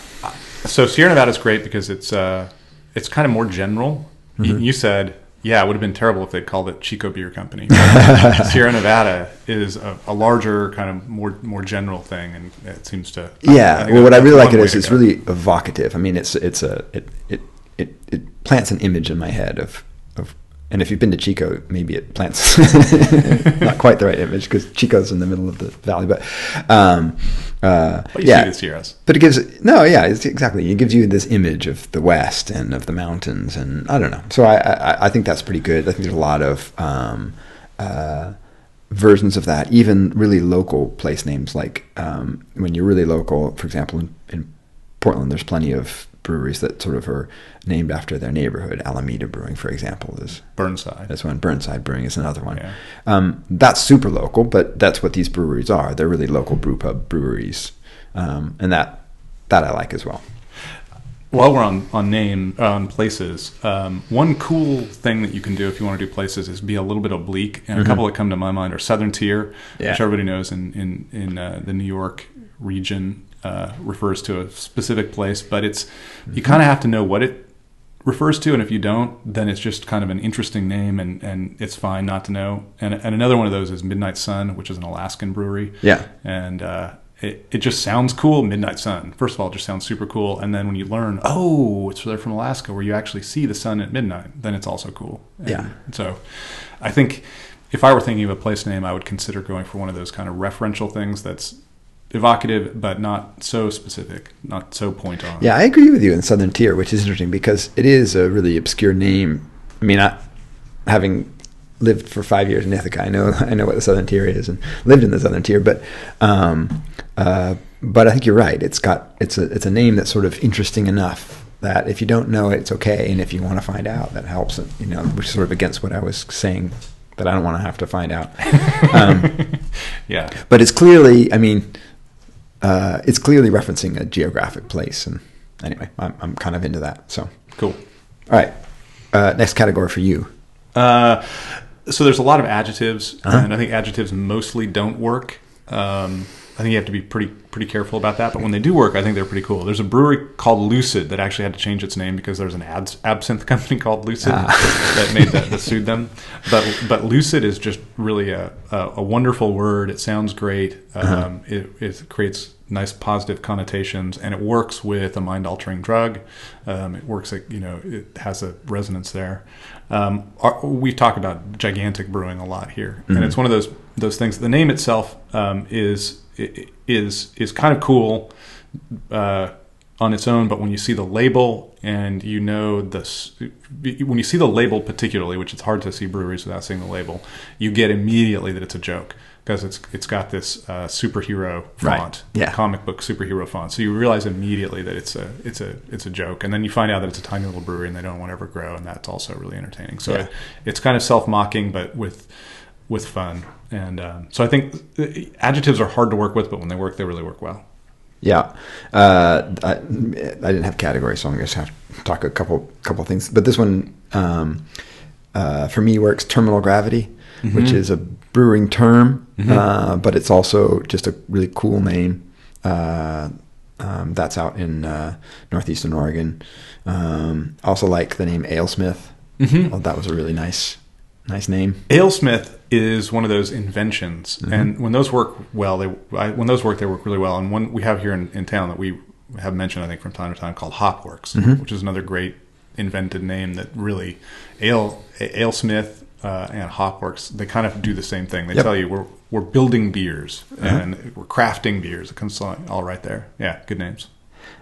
So Sierra Nevada is great because it's uh, it's kind of more general. Mm-hmm. You said, yeah, it would have been terrible if they'd called it Chico Beer Company. Sierra Nevada is a, a larger, kind of more more general thing, and it seems to. Yeah. think well, what I really like it is it's go. really evocative. I mean, it's it's a it it it, it plants an image in my head of. And if you've been to Chico, maybe it plants not quite the right image because Chico's in the middle of the valley. But um, uh, yeah, see the Sierras. But it gives no, yeah, it's exactly. It gives you this image of the West and of the mountains, and I don't know. So I, I, I think that's pretty good. I think there's a lot of um, uh, versions of that, even really local place names. Like um, when you're really local, for example, in, in Portland, there's plenty of breweries that sort of are named after their neighborhood. Alameda Brewing, for example, is Burnside. that's one. Burnside Brewing is another one. Yeah. Um, that's super local, but that's what these breweries are. They're really local brew pub breweries, um, and that that I like as well. While we're on on name on places, um, one cool thing that you can do if you want to do places is be a little bit oblique. And a couple that come to my mind are Southern Tier, Yeah. which everybody knows in in in uh, the New York region uh, refers to a specific place, but it's you kind of have to know what it refers to, and if you don't, then it's just kind of an interesting name, and and it's fine not to know. And and another one of those is Midnight Sun, which is an Alaskan brewery Yeah. and uh, it, it just sounds cool midnight sun first of all it just sounds super cool and then when you learn oh it's they're from alaska where you actually see the sun at midnight then it's also cool And Yeah. so i think if i were thinking of a place name i would consider going for one of those kind of referential things that's evocative but not so specific not so point on Yeah, I agree with you in Southern Tier, which is interesting because it is a really obscure name. I mean, I, having lived for five years in Ithaca, I know I know what the Southern Tier is and lived in the Southern Tier, but um, uh, but I think you're right. It's got it's a it's a name that's sort of interesting enough that if you don't know it, it's okay, and if you want to find out, that helps. You know, which is sort of against what I was saying that I don't want to have to find out. Um, yeah but it's clearly, I mean, uh, it's clearly referencing a geographic place. And anyway, I'm, I'm kind of into that. So, cool all right. Uh, next category for you. Uh, so there's a lot of adjectives, Uh-huh. and I think adjectives mostly don't work. Um, I think you have to be pretty pretty careful about that. But when they do work, I think they're pretty cool. There's a brewery called Lucid that actually had to change its name because there's an abs- absinthe company called Lucid that made that, that sued them. But but Lucid is just really a, a, a wonderful word. It sounds great. Um, it, it creates nice positive connotations, and it works with a mind altering drug. Um, it works like you know it has a resonance there. Um, our, we talk about gigantic brewing a lot here, and it's one of those those things. The name itself um, is is is kind of cool uh, on its own, but when you see the label and you know this, when you see the label particularly, which it's hard to see breweries without seeing the label, you get immediately that it's a joke because it's it's got this uh, superhero Right. font, Yeah. comic book superhero font. So you realize immediately that it's a it's a it's a joke, and then you find out that it's a tiny little brewery and they don't want to ever grow, and that's also really entertaining. So Yeah. it, it's kind of self mocking, but with with fun. And um, so I think uh, adjectives are hard to work with, but when they work, they really work well. Yeah. Uh, I, I didn't have categories, so I'm going to have to talk a couple couple things. But this one, um, uh, for me, works terminal gravity, which is a brewing term, uh, but it's also just a really cool name. Uh, um, that's out in uh, northeastern Oregon. Um, also like the name Alesmith. Mhm. Oh, that was a really nice, nice name. Alesmith is one of those inventions, Mm-hmm. and when those work well, they I, when those work, they work really well. And one we have here in, in town that we have mentioned, I think, from time to time, called Hopworks, Mm-hmm. which is another great invented name that really Ale Alesmith uh, and Hopworks they kind of do the same thing. They Yep. tell you we're we're building beers Uh-huh. and we're crafting beers. It comes all right there. Yeah, good names.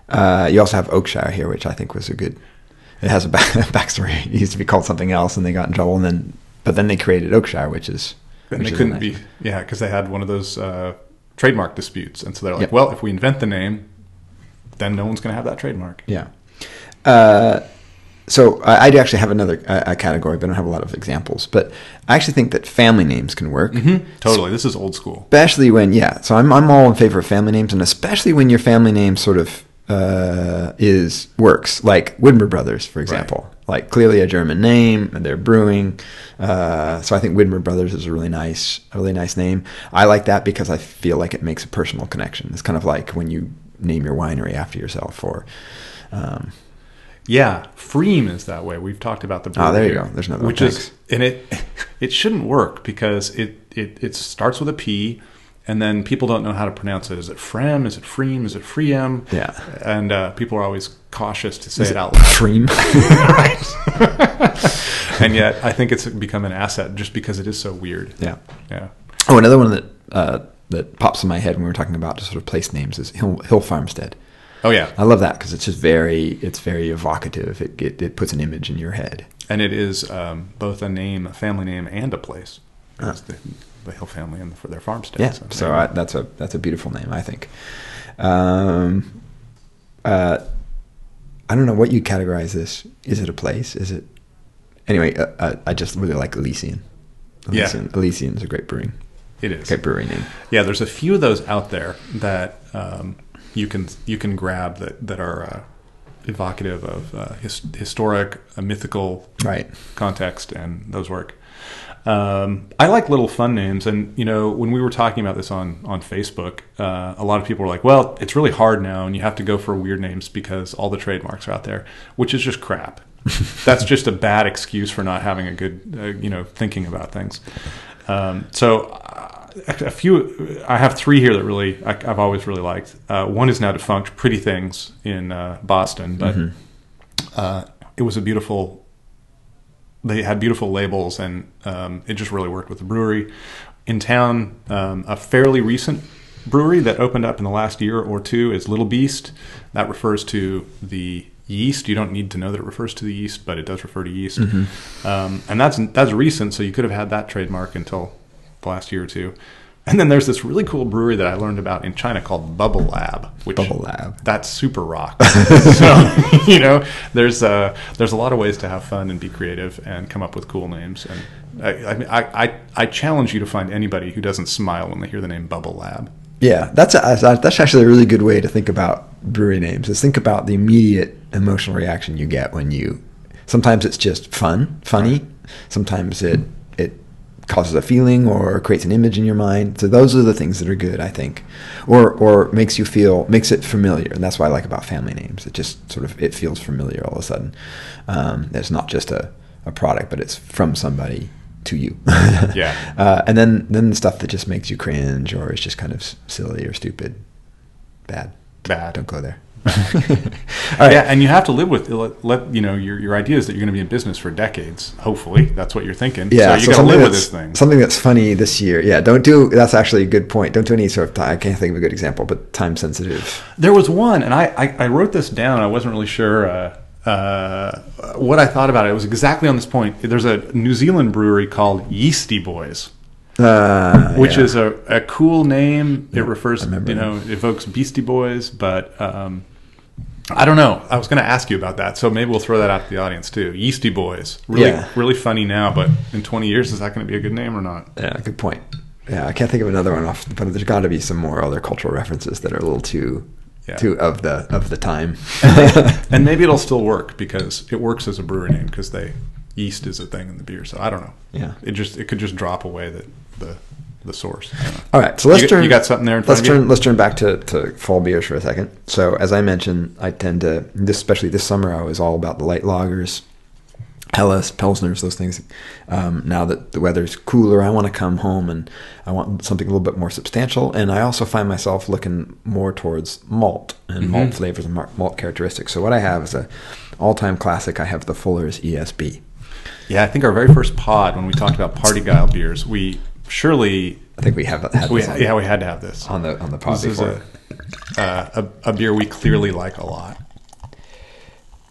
Uh, you also have Oakshire here, which I think was a good. It has a back, backstory. It used to be called something else, and they got in trouble, and then but then they created Oakshire, which is And which they is couldn't nice. be, yeah, because they had one of those uh, trademark disputes, and so they're like, Yep. well, if we invent the name, then no one's going to have that trademark. Yeah. Uh, so I, I do actually have another uh, category, but I don't have a lot of examples. But I actually think that family names can work. Mm-hmm. Totally, this is old school. Especially when, yeah. So I'm I'm all in favor of family names, and especially when your family name sort of uh, is works, like Widmer Brothers, for example. Like clearly a German name, and they're brewing. Uh, so I think Widmer Brothers is a really nice, a really nice name. I like that because I feel like it makes a personal connection. It's kind of like when you name your winery after yourself, or um, yeah, Pfriem is that way. We've talked about the brewery. Oh, there you go. There's another which one. is and it it shouldn't work because it, it it starts with a P, and then people don't know how to pronounce it. Is it Frem? Is it Freem? Is it Freem? Yeah, and uh, people are always cautious to say is it out loud. Pfriem, right? and yet, I think it's become an asset just because it is so weird. Yeah, yeah. Oh, another one that uh, that pops in my head when we were talking about just sort of place names is Hill, Hill Farmstead. Oh yeah, I love that because it's just very it's very evocative. It, it, it puts an image in your head, and it is um, both a name, a family name, and a place. Uh, the, Hill family and for their farmstead. Yeah, so, so I, that's a that's a beautiful name, I think. Um, uh, I don't know what you categorize this. Is it a place? Is it anyway? Uh, uh I just really like Elysian. Elysian. Yeah, Elysian is a great brewing. It is great brewery name. Yeah, there's a few of those out there that um, you can you can grab that that are uh, evocative of uh, his, historic, a mythical right context, and those work. Um, I like little fun names, and you know, when we were talking about this on on Facebook, uh, a lot of people were like, "Well, it's really hard now, and you have to go for weird names because all the trademarks are out there," which is just crap. That's just a bad excuse for not having a good, uh, you know, thinking about things. Um, so a few. I have three here that really I, have always really liked. Uh, one is now defunct, Pretty Things in uh, Boston, but mm-hmm. uh, it was a beautiful. They had beautiful labels, and um, it just really worked with the brewery. In town, um, a fairly recent brewery that opened up in the last year or two is Little Beast. That refers to the yeast. You don't need to know that it refers to the yeast, but it does refer to yeast. Mm-hmm. Um, and that's that's recent, so you could have had that trademark until the last year or two. And then there's this really cool brewery that I learned about in China called Bubble Lab, which Bubble Lab. That's super rock. so you know, there's a uh, there's a lot of ways to have fun and be creative and come up with cool names. And I I, I, I challenge you to find anybody who doesn't smile when they hear the name Bubble Lab. Yeah, that's a, that's actually a really good way to think about brewery names. Is think about the immediate emotional reaction you get when you. Sometimes it's just fun, funny. Sometimes it causes a feeling or creates an image in your mind. So those are the things that are good, I think, or or makes you feel makes it familiar, and that's what I like about family names. It just sort of it feels familiar all of a sudden. Um, it's not just a, a product, but it's from somebody to you. yeah. Uh, and then then the stuff that just makes you cringe or is just kind of silly or stupid, bad. Bad. Don't go there. right. Yeah, and you have to live with let, let, you know your your idea is that you're going to be in business for decades. Hopefully, that's what you're thinking. Yeah, so you so got to live with this thing. Something that's funny this year. Yeah, don't do. That's actually a good point. Don't do any sort of. I can't think of a good example, but time sensitive. There was one, and I I, I wrote this down. I wasn't really sure. Uh, uh, what I thought about it, it was exactly on this point. There's a New Zealand brewery called Yeasty Boys. Uh, which yeah. is a, a cool name. It refers, you know, evokes Beastie Boys, but um, I don't know. I was going to ask you about that, so maybe we'll throw that out to the audience too. Yeasty Boys, really, yeah. really funny now, but in 20 years, is that going to be a good name or not? Yeah, good point. Yeah, I can't think of another one off, but there's got to be some more other cultural references that are a little too, yeah. too of the of the time. and maybe it'll still work because it works as a brewery name because they yeast is a thing in the beer. So I don't know. Yeah, it just it could just drop away that the the source. All right, so let's you, turn. You got something there. let's turn. Let's turn back to, to fall beers for a second. So as I mentioned, I tend to, especially this summer, I was all about the light lagers, Helles, Pilsners, those things. Um, now that the weather's cooler, I want to come home and I want something a little bit more substantial. And I also find myself looking more towards malt and mm-hmm. malt flavors and malt characteristics. So what I have is a all-time classic. I have the Fuller's ESB. Yeah, I think our very first pod when we talked about parti-gyle beers, we surely. I think we have had we, yeah, we had to have this on the on the pod this before. Is a, uh, a, a, beer we clearly like a lot.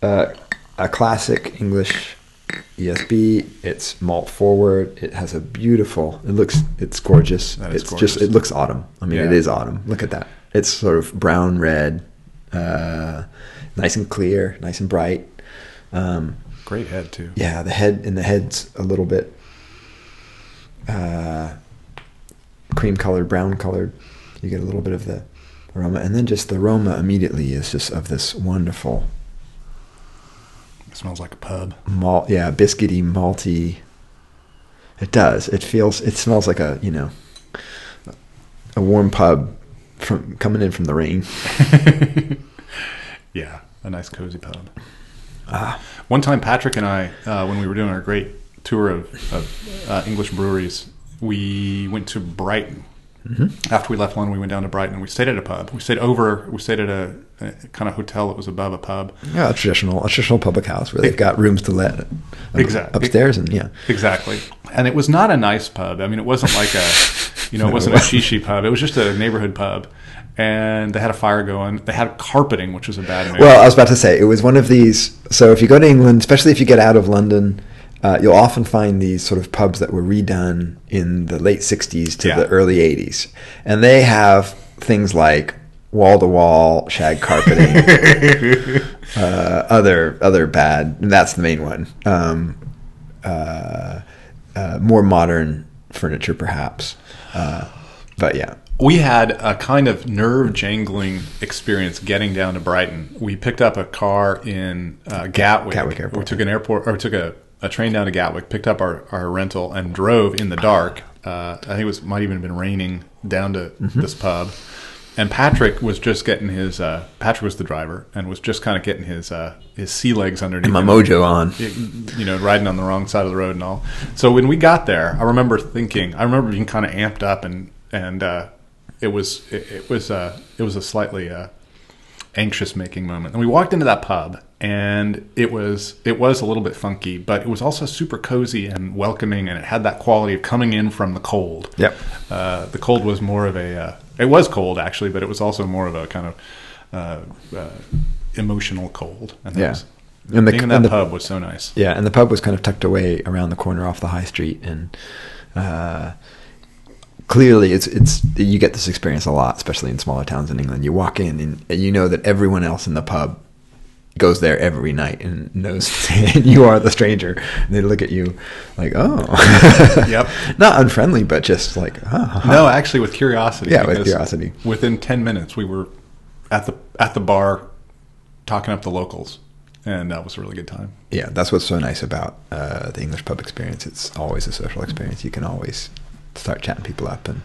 Uh, a classic English ESB. It's malt forward. It has a beautiful. It looks. It's gorgeous. It's gorgeous. just. It looks autumn. I mean, yeah. it is autumn. Look at that. It's sort of brown red. Uh, nice and clear, nice and bright. Um, Great head too. yeah, the head and the head's a little bit uh, cream colored, brown colored. You get a little bit of the aroma, and then just the aroma immediately is just of this wonderful It smells like a pub. malt. Yeah, biscuity, malty. It does. It feels. It smells like a you know a warm pub from coming in from the rain. Yeah, a nice cozy pub. Ah, One time, Patrick and I, uh, when we were doing our great tour of, of uh, English breweries, we went to Brighton. After we left London, we went down to Brighton. And we stayed at a pub. We stayed over. We stayed at a, a kind of hotel that was above a pub. yeah, a traditional a traditional public house where they've got rooms to let up- Exact- upstairs and yeah. Exactly. And it was not a nice pub. I mean, it wasn't like a, you know, it wasn't a shishi pub. It was just a neighborhood pub. And they had a fire going. They had carpeting, which was a bad. Well, I was about to say it was one of these. So if you go to England, especially if you get out of London, uh, you'll often find these sort of pubs that were redone in the late '60s to Yeah. the early '80s, and they have things like wall to wall shag carpeting, uh, other other bad. And that's the main one. Um, uh, uh, more modern furniture, perhaps, uh, but yeah. we had a kind of nerve jangling experience getting down to Brighton. We picked up a car in uh, Gatwick. Gatwick Airport. We took an airport, or we took a, a train down to Gatwick, picked up our, our rental, and drove in the dark. Uh, I think it was might even have been raining down to Mm-hmm. this pub. And Patrick was just getting his. Uh, Patrick was the driver and was just kind of getting his uh, his sea legs underneath My him mojo on. you know, riding on the wrong side of the road and all. So when we got there, I remember thinking, I remember being kind of amped up and and uh, it was it, it was uh, it was a slightly uh, anxious making moment. And we walked into that pub and it was it was a little bit funky, but it was also super cozy and welcoming, and it had that quality of coming in from the cold. Yep. Uh, the cold was more of a uh, it was cold actually, but it was also more of a kind of uh, uh, emotional cold. And Yeah. was, And the- being in that the- pub was so nice. Yeah, and the pub was kind of tucked away around the corner off the high street, and uh, clearly, it's it's you get this experience a lot, especially in smaller towns in England. You walk in and, and you know that everyone else in the pub goes there every night and knows and you are the stranger. And they look at you like, oh, Yep. not unfriendly, but just like, oh, No, actually, with curiosity. Yeah, with curiosity. Within ten minutes, we were at the at the bar talking up the locals, and that was a really good time. yeah, that's what's so nice about uh, the English pub experience. It's always a social experience. You can always start chatting people up, and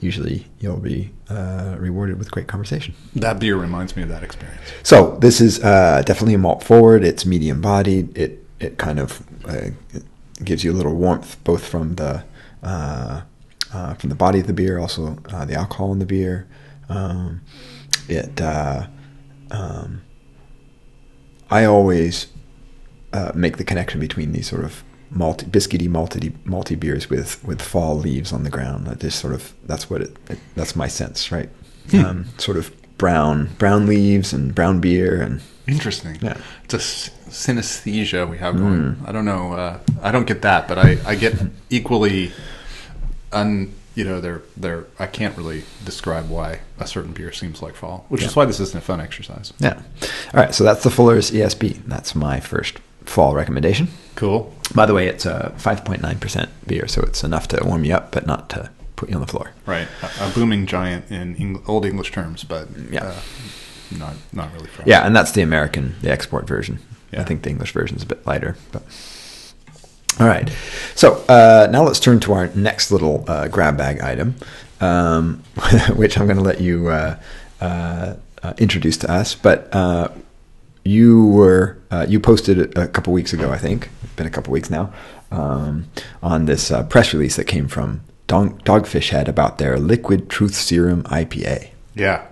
usually you'll be uh, rewarded with great conversation. That beer reminds me of that experience. So this is uh, definitely a malt forward. It's medium bodied. It it kind of uh, gives you a little warmth both from the uh, uh, from the body of the beer, also uh, the alcohol in the beer. Um, it uh, um, I always uh, make the connection between these sort of malty, biscuity, malty, malty beers with with fall leaves on the ground. That just sort of that's what it, it that's my sense, right? Um, sort of brown brown leaves and brown beer and Interesting. Yeah. It's a s- synesthesia we have going. I don't know. Uh, I don't get that, but I, I get equally un. You know, they're they're. I can't really describe why a certain beer seems like fall, which is why this isn't a fun exercise. yeah. All right, so that's the Fuller's ESB. That's my first fall recommendation. Cool. By the way, it's a 5.9% beer, so it's enough to warm you up, but not to put you on the floor. Right, a, a booming giant in Eng- old English terms, but Yeah. uh, not not really. Yeah, and that's the American, the export version. Yeah. I think the English version is a bit lighter. But all right, so uh, now let's turn to our next little uh, grab bag item, um, which I'm going to let you uh, uh, uh, introduce to us. But uh, you were uh, you posted a couple weeks ago, I think. It's been a couple weeks now um, on this uh, press release that came from Dog, Dogfish Head about their Liquid Truth Serum IPA. Yeah,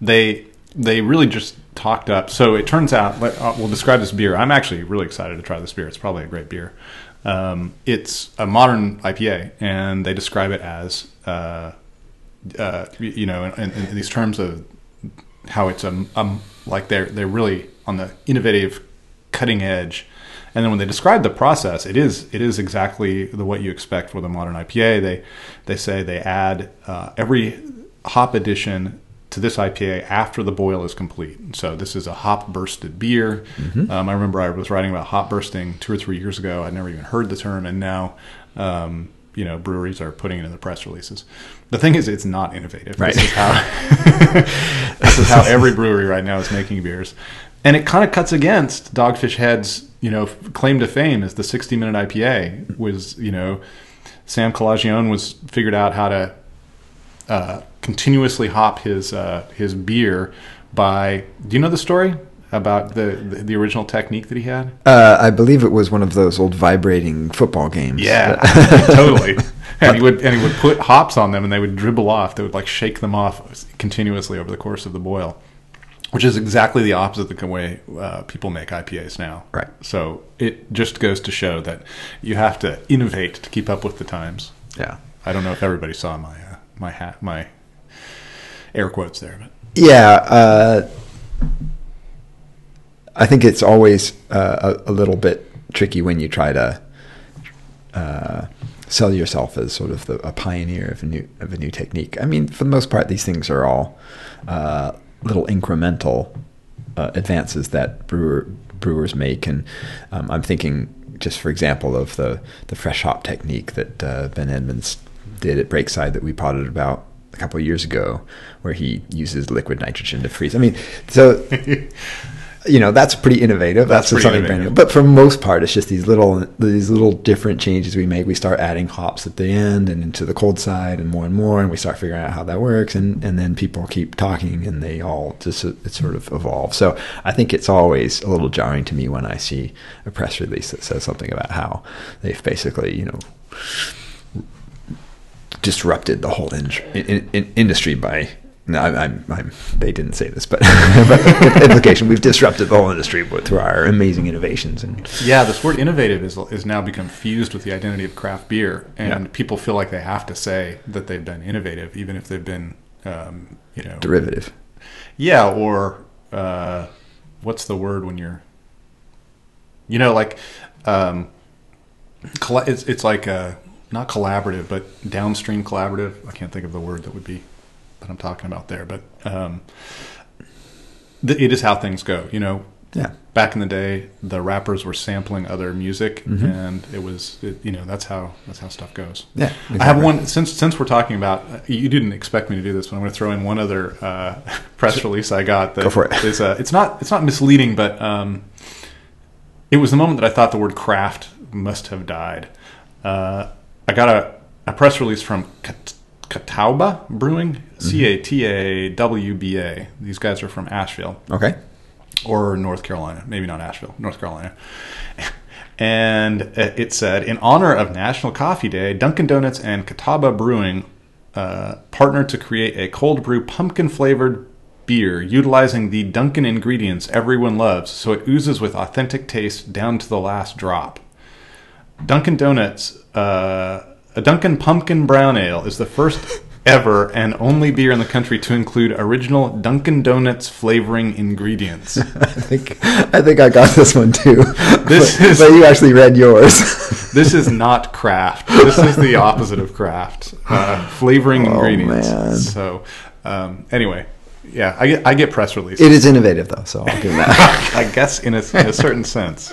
they they really just talked up. So it turns out, let- uh, we'll describe this beer. I'm actually really excited to try this beer. It's probably a great beer. Um, it's a modern IPA, and they describe it as, uh, uh, you know, in, in, in these terms of how it's um, um like they're they're really on the innovative, cutting edge. And then when they describe the process, it is it is exactly the what you expect with a modern IPA. They they say they add uh, every hop addition to this IPA after the boil is complete. So this is a hop bursted beer. Um, I remember I was writing about hop bursting two or three years ago. I'd never even heard the term, and now. Um, you know, breweries are putting it in the press releases. The thing is, it's not innovative. Right. This is how this is how every brewery right now is making beers, and it kind of cuts against Dogfish Head's you know claim to fame as the 60 minute IPA was you know Sam Calagione was figured out how to uh, continuously hop his uh, his beer by. Do you know the story about the, the the original technique that he had? Uh, I believe it was one of those old vibrating football games. Yeah, totally. And he would and he would put hops on them, and they would dribble off. They would like shake them off continuously over the course of the boil, which is exactly the opposite of the way uh, people make IPAs now. Right. So it just goes to show that you have to innovate to keep up with the times. yeah. I don't know if everybody saw my uh, my hat my air quotes there, but Yeah, uh, I think it's always uh, a, a little bit tricky when you try to uh, sell yourself as sort of the, a pioneer of a new of a new technique. I mean, for the most part, these things are all uh, little incremental uh, advances that brewer brewers make, and um, I'm thinking just for example of the the fresh hop technique that uh, Ben Edmunds did at Breakside that we potted about a couple of years ago, where he uses liquid nitrogen to freeze. I mean, so you know that's pretty innovative. That's That's, pretty something brand new. But for most part, it's just these little these little different changes we make. We start adding hops at the end and into the cold side, and more and more, and we start figuring out how that works. And and then people keep talking, and they all just it sort of evolve. So I think it's always a little jarring to me when I see a press release that says something about how they've basically you know disrupted the whole in, in, in industry by. No, I'm, I'm, I'm, they didn't say this, but, but implication. We've disrupted the whole industry through our amazing innovations, and yeah, this word innovative is is now become fused with the identity of craft beer, and Yeah. people feel like they have to say that they've been innovative, even if they've been, um, you know, derivative. Yeah, or uh, what's the word when you're, you know, like, um, it's it's like uh, not collaborative, but downstream collaborative. I can't think of the word that would be that I'm talking about there, but um, th- it is how things go. You know, Yeah, back in the day, the rappers were sampling other music, Mhm. and it was, it, you know, that's how that's how stuff goes. yeah. I have one since since we're talking about. You didn't expect me to do this, but I'm going to throw in one other uh, press release I got. That Go for it. Is, uh, it's not it's not misleading, but um, it was the moment that I thought the word craft must have died. Uh, I got a, a press release from Catawba Brewing, Mm-hmm. C A T A W B A. These guys are from Asheville Okay. or North Carolina, maybe not Asheville, North Carolina. And it said, in honor of National Coffee Day, Dunkin' Donuts and Catawba Brewing uh, partnered to create a cold brew pumpkin flavored beer utilizing the Dunkin' ingredients everyone loves, so it oozes with authentic taste down to the last drop. Dunkin' Donuts, uh, a Dunkin' Pumpkin Brown Ale is the first ever and only beer in the country to include original Dunkin' Donuts flavoring ingredients. I think I think I got this one too. This but, is- but you actually read yours. this is not craft. This is the opposite of craft. Uh, flavoring Oh, ingredients. man. So, um, anyway, yeah, I get I get press releases. it is innovative though, so I'll give that. I guess in a, in a certain sense.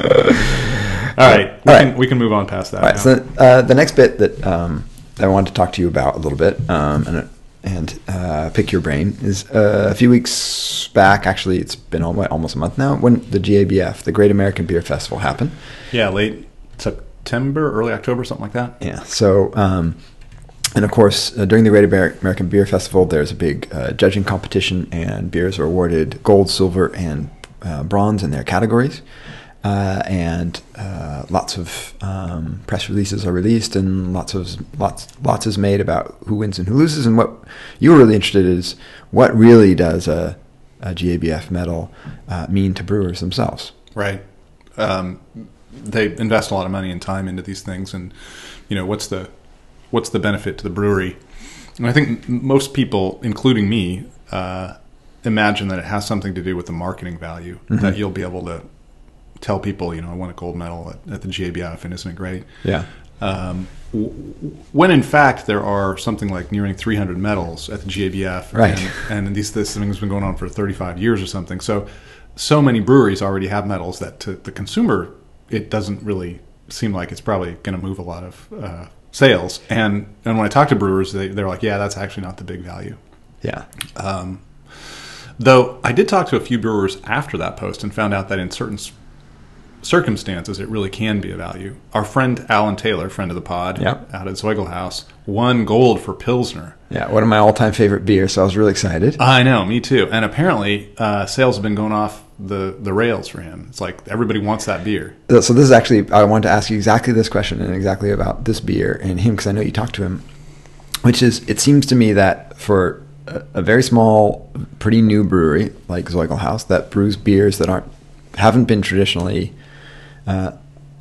All right, we, All right. Can, we can move on past that. All right. now. So uh, the next bit that um, I wanted to talk to you about a little bit um, and and uh, pick your brain is uh, a few weeks back. Actually, it's been almost a month now when the GABF, the Great American Beer Festival, happened. yeah, late September, early October, something like that. Yeah. So, um, and of course, uh, during the Great American Beer Festival, there's a big uh, judging competition, and beers are awarded gold, silver, and uh, bronze in their categories. Uh, and uh, lots of um, press releases are released, and lots of lots lots is made about who wins and who loses. And what you were really interested in is what really does a, a GABF medal uh, mean to brewers themselves? Right. Um, they invest a lot of money and time into these things, and you know what's the what's the benefit to the brewery? And I think most people, including me, uh, imagine that it has something to do with the marketing value that you'll be able to tell people, you know, I won a gold medal at, at the GABF, and isn't it great? Yeah. Um, w- when in fact there are something like nearing 300 medals at the GABF, Right. And, and these this thing's been going on for 35 years or something. So, so many breweries already have medals that to the consumer, it doesn't really seem like it's probably going to move a lot of uh, sales. And and when I talk to brewers, they, they're like, yeah, that's actually not the big value. Yeah. Though I did talk to a few brewers after that post and found out that in certain circumstances it really can be a value. Our friend Alan Taylor, friend of the pod, Yep. out at Zoiglhaus, won gold for Pilsner. Yeah. One of my all-time favorite beers. So I was really excited. I know, me too. And apparently, uh, sales have been going off the, the rails for him. It's like everybody wants that beer. So this is actually I wanted to ask you exactly this question and exactly about this beer and him because I know you talked to him, which is it seems to me that for a, a very small, pretty new brewery like Zoiglhaus that brews beers that aren't haven't been traditionally uh,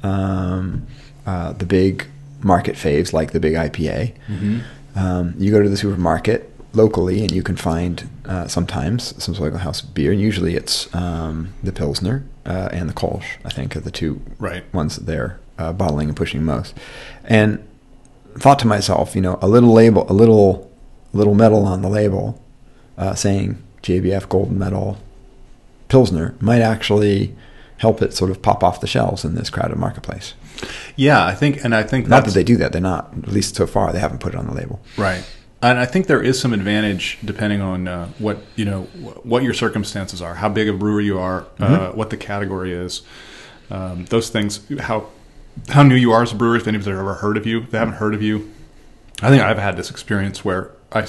um, uh, the big market faves like the big IPA. Um, you go to the supermarket locally and you can find uh, sometimes some Zoiglhaus beer, and usually it's um, the Pilsner uh, and the Kolsch. I think are the two Right. ones that they're uh, bottling and pushing most. And thought to myself, you know, a little label, a little little medal on the label uh, saying GABF Golden Medal Pilsner might actually help it sort of pop off the shelves in this crowded marketplace. Yeah, I think, and I think Not that they do that; they're not. At least so far, they haven't put it on the label. Right. And I think there is some advantage depending on uh, what you know, what your circumstances are, how big a brewer you are, uh, what the category is, um, those things, how how new you are as a brewer. If anybody's ever heard of you, if they haven't heard of you, I think I've had this experience where I,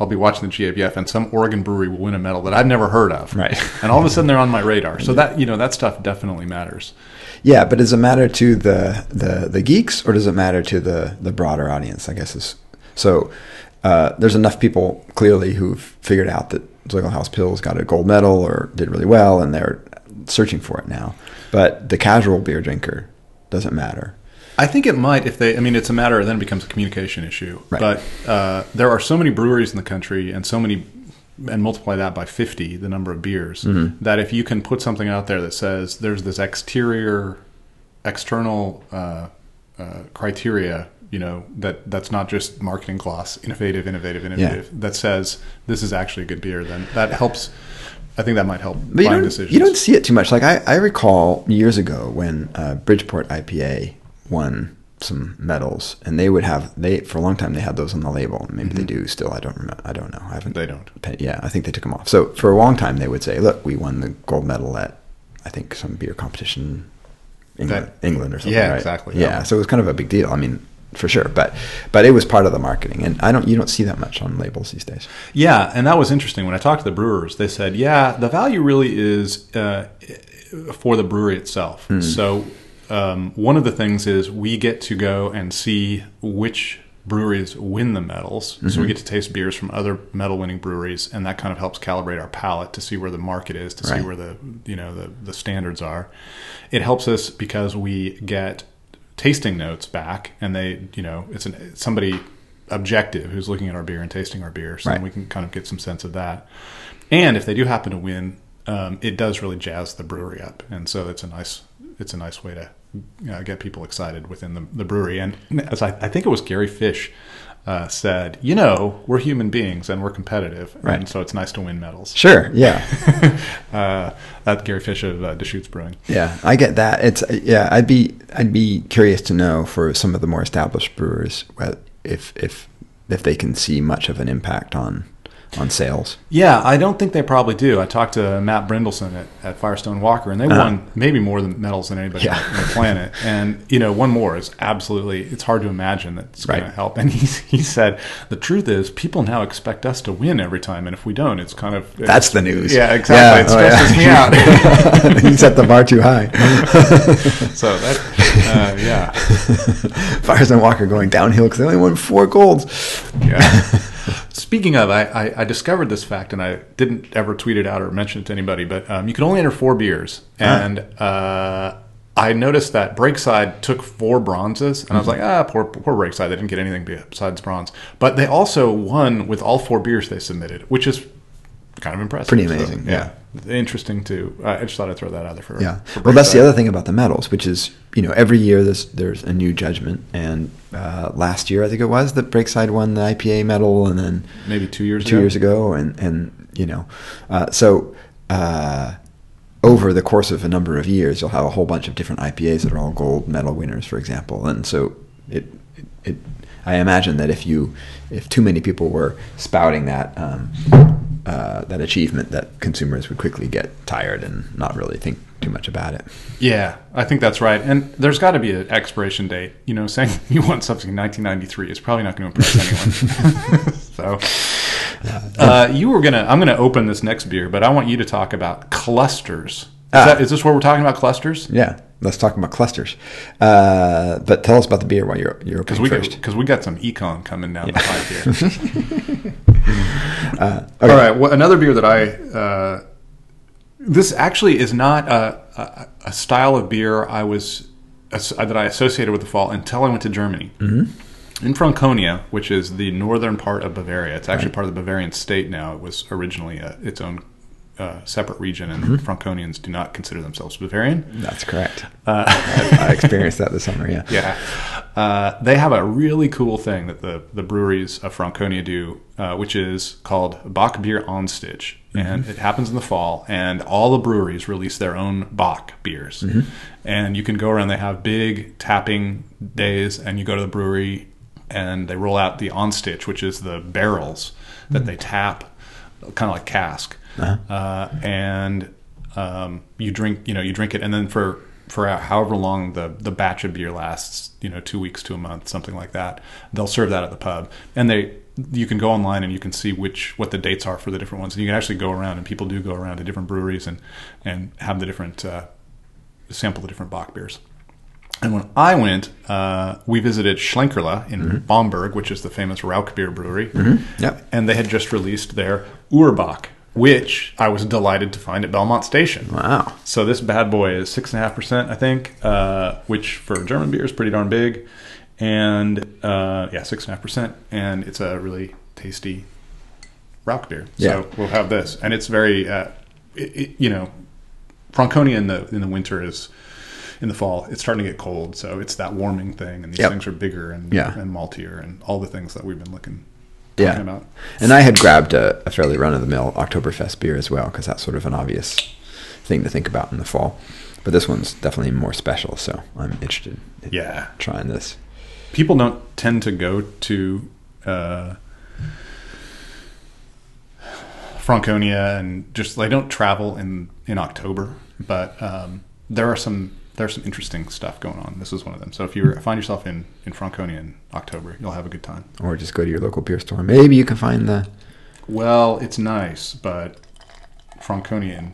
I'll be watching the GABF and some Oregon brewery will win a medal that I've never heard of, Right. And all of a sudden they're on my radar. So that you know that stuff definitely matters. Yeah, but does it matter to the, the, the geeks or does it matter to the, the broader audience? I guess is so. Uh, there's enough people clearly who've figured out that Zoiglhaus Pills got a gold medal or did really well, and they're searching for it now. But the casual beer drinker doesn't matter. I think it might if they. I mean, it's a matter. Then it becomes a communication issue. Right. But uh, there are so many breweries in the country, and so many, and multiply that by fifty, the number of beers. That if you can put something out there that says there's this exterior, external uh, uh, criteria, you know that that's not just marketing gloss, innovative, innovative, innovative. That says this is actually a good beer. Then that helps. I think that might help But you buying don't, decisions. you don't see it too much. Like I, I recall years ago when uh, Bridgeport IPA won some medals, and they would have they for a long time they had those on the label. Maybe they do still. I don't remember. I don't know. I haven't. Mm-hmm. They don't. Yeah, I think they took them off. So for a long time they would say, "Look, we won the gold medal at I think some beer competition, England, That- England or something." Yeah, right? exactly. Yeah, Yeah. so it was kind of a big deal. I mean, for sure, but but it was part of the marketing, and I don't you don't see that much on labels these days. Yeah, and that was interesting. When I talked to the brewers, they said, "Yeah, the value really is uh, for the brewery itself." So um, one of the things is we get to go and see which breweries win the medals. So we get to taste beers from other medal-winning breweries, and that kind of helps calibrate our palate to see where the market is, to see where the you know the the standards are. It helps us because we get tasting notes back, and they you know it's an somebody objective who's looking at our beer and tasting our beer, so Right. we can kind of get some sense of that. And if they do happen to win, um, it does really jazz the brewery up, and so it's a nice it's a nice way to uh, get people excited within the, the brewery. And as I, I think it was Gary Fish uh, said, you know, we're human beings and we're competitive, Right. and so it's nice to win medals. Sure, yeah. uh, that Gary Fish of uh, Deschutes Brewing. Yeah, I get that. It's yeah. I'd be I'd be curious to know for some of the more established brewers if if if they can see much of an impact on on sales. Yeah, I don't think they probably do. I talked to Matt Brynildson at, at Firestone Walker, and they Uh-huh. won maybe more than medals than anybody Yeah. on the planet. And you know, one more is absolutely. It's hard to imagine that's going Right. to help. And he he said the truth is people now expect us to win every time, and if we don't, it's kind of That's the news. Yeah, exactly. It oh, stresses me out. you set the bar too high. so that uh, yeah. Firestone Walker going downhill because they only won four golds. Yeah. Speaking of, I, I, I discovered this fact and I didn't ever tweet it out or mention it to anybody, but um, you can only enter four beers. And uh, I noticed that Breakside took four bronzes, and I was like, ah, poor, poor Breakside. They didn't get anything besides bronze. But they also won with all four beers they submitted, which is kind of impressive. Pretty So, amazing. yeah. Interesting too. I just thought I'd throw that out there for Yeah. for Well, that's the other thing about the medals, which is you know every year there's there's a new judgment, and uh, last year I think it was that Breakside won the IPA medal, and then maybe two years two ago. years ago, and and you know, uh, so uh, over the course of a number of years, you'll have a whole bunch of different IPAs that are all gold medal winners, for example, and so it it. it I imagine that if you, if too many people were spouting that um, uh, that achievement, that consumers would quickly get tired and not really think too much about it. Yeah, I think that's right. And there's got to be an expiration date. You know, saying you want something in 1993 is probably not going to impress anyone. so, uh, you were gonna. I'm gonna open this next beer, but I want you to talk about clusters. Is, Ah. that, is this where we're talking about clusters? Yeah, let's talk about clusters. Uh, but tell us about the beer while you're you're Because we first. because we got some econ coming down the pipe here. Uh, All right. Well, another beer that I uh, this actually is not a, a, a style of beer I was that I associated with the fall until I went to Germany. Mm-hmm. In Franconia, which is the northern part of Bavaria, it's actually part of the Bavarian state now. It was originally a, its own uh, separate region, and Franconians do not consider themselves Bavarian. That's correct. I, I experienced that this summer. Yeah. Yeah. Uh, they have a really cool thing that the, the breweries of Franconia do, uh, which is called Bock Beer Anstich. And it happens in the fall, and all the breweries release their own Bock beers. And you can go around, they have big tapping days, and you go to the brewery and they roll out the on stitch, which is the barrels that they tap, kind of like cask. Uh, and um, you drink, you know, you drink it, and then for for however long the the batch of beer lasts, you know, two weeks to a month, something like that, they'll serve that at the pub, and they you can go online and you can see which what the dates are for the different ones, and you can actually go around, and people do go around to different breweries and and have the different uh, sample the different Bock beers. And when I went, uh, we visited Schlenkerla in Bamberg, which is the famous Rauch beer brewery. Yep. And they had just released their Urbock, which I was delighted to find at Belmont Station. Wow. So this bad boy is six and a half percent, I think, uh, which for German beer is pretty darn big. And uh, yeah, six and a half percent, and it's a really tasty Rauch beer. Yeah. So we'll have this, and it's very, uh, it, it, you know, Franconia in the in the winter is in the fall. It's starting to get cold, so it's that warming thing, and these Yep. things are bigger and Yeah. and maltier, and all the things that we've been looking Yeah. about. And I had grabbed a, a fairly run of the mill Oktoberfest beer as well because that's sort of an obvious thing to think about in the fall. But this one's definitely more special, so I'm interested in Yeah, trying this. people don't tend to go to uh, Franconia and just they don't travel in in October, but um, there are some there's some interesting stuff going on. This is one of them. So if you find yourself in in Franconia in October, you'll have a good time. Or just go to your local beer store. Maybe you can find the. Well, it's nice, but Franconia in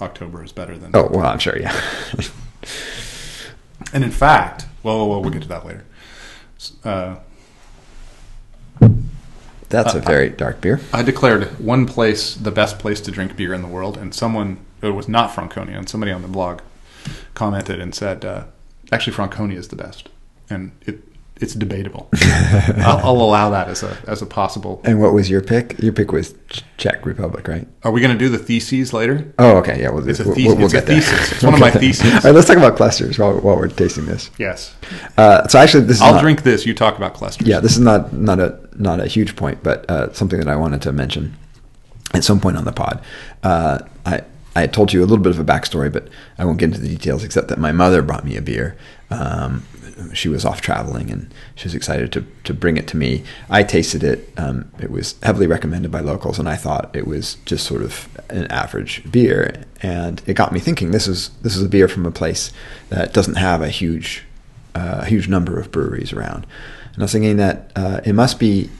October is better than. Oh, well, I'm sure, yeah. And in fact, well, well, we'll get to that later. Uh, That's a Uh, very dark beer. I declared one place the best place to drink beer in the world, and someone it was not Franconia, and somebody on the blog commented and said, uh, "Actually, Franconia is the best," and it it's debatable. I'll, I'll allow that as a as a possible. And what was your pick? Your pick was Czech Republic, right? Are we going to do the theses later? Oh, okay. Yeah, we'll, It's a we'll, thesis- we'll, we'll it's a thesis. It's one of my theses. All right, let's talk about clusters while, while we're tasting this. Yes, Uh, so actually, this is I'll not- drink this. You talk about clusters. Yeah, this is not not a not a huge point, but uh, something that I wanted to mention at some point on the pod. Uh, I I told you a little bit of a backstory, but I won't get into the details except that my mother brought me a beer. Um, she was off traveling and she was excited to, to bring it to me. I tasted it. Um, it was heavily recommended by locals, and I thought it was just sort of an average beer. And it got me thinking: this is this is a beer from a place that doesn't have a huge uh, huge number of breweries around. And I was thinking that uh, it must be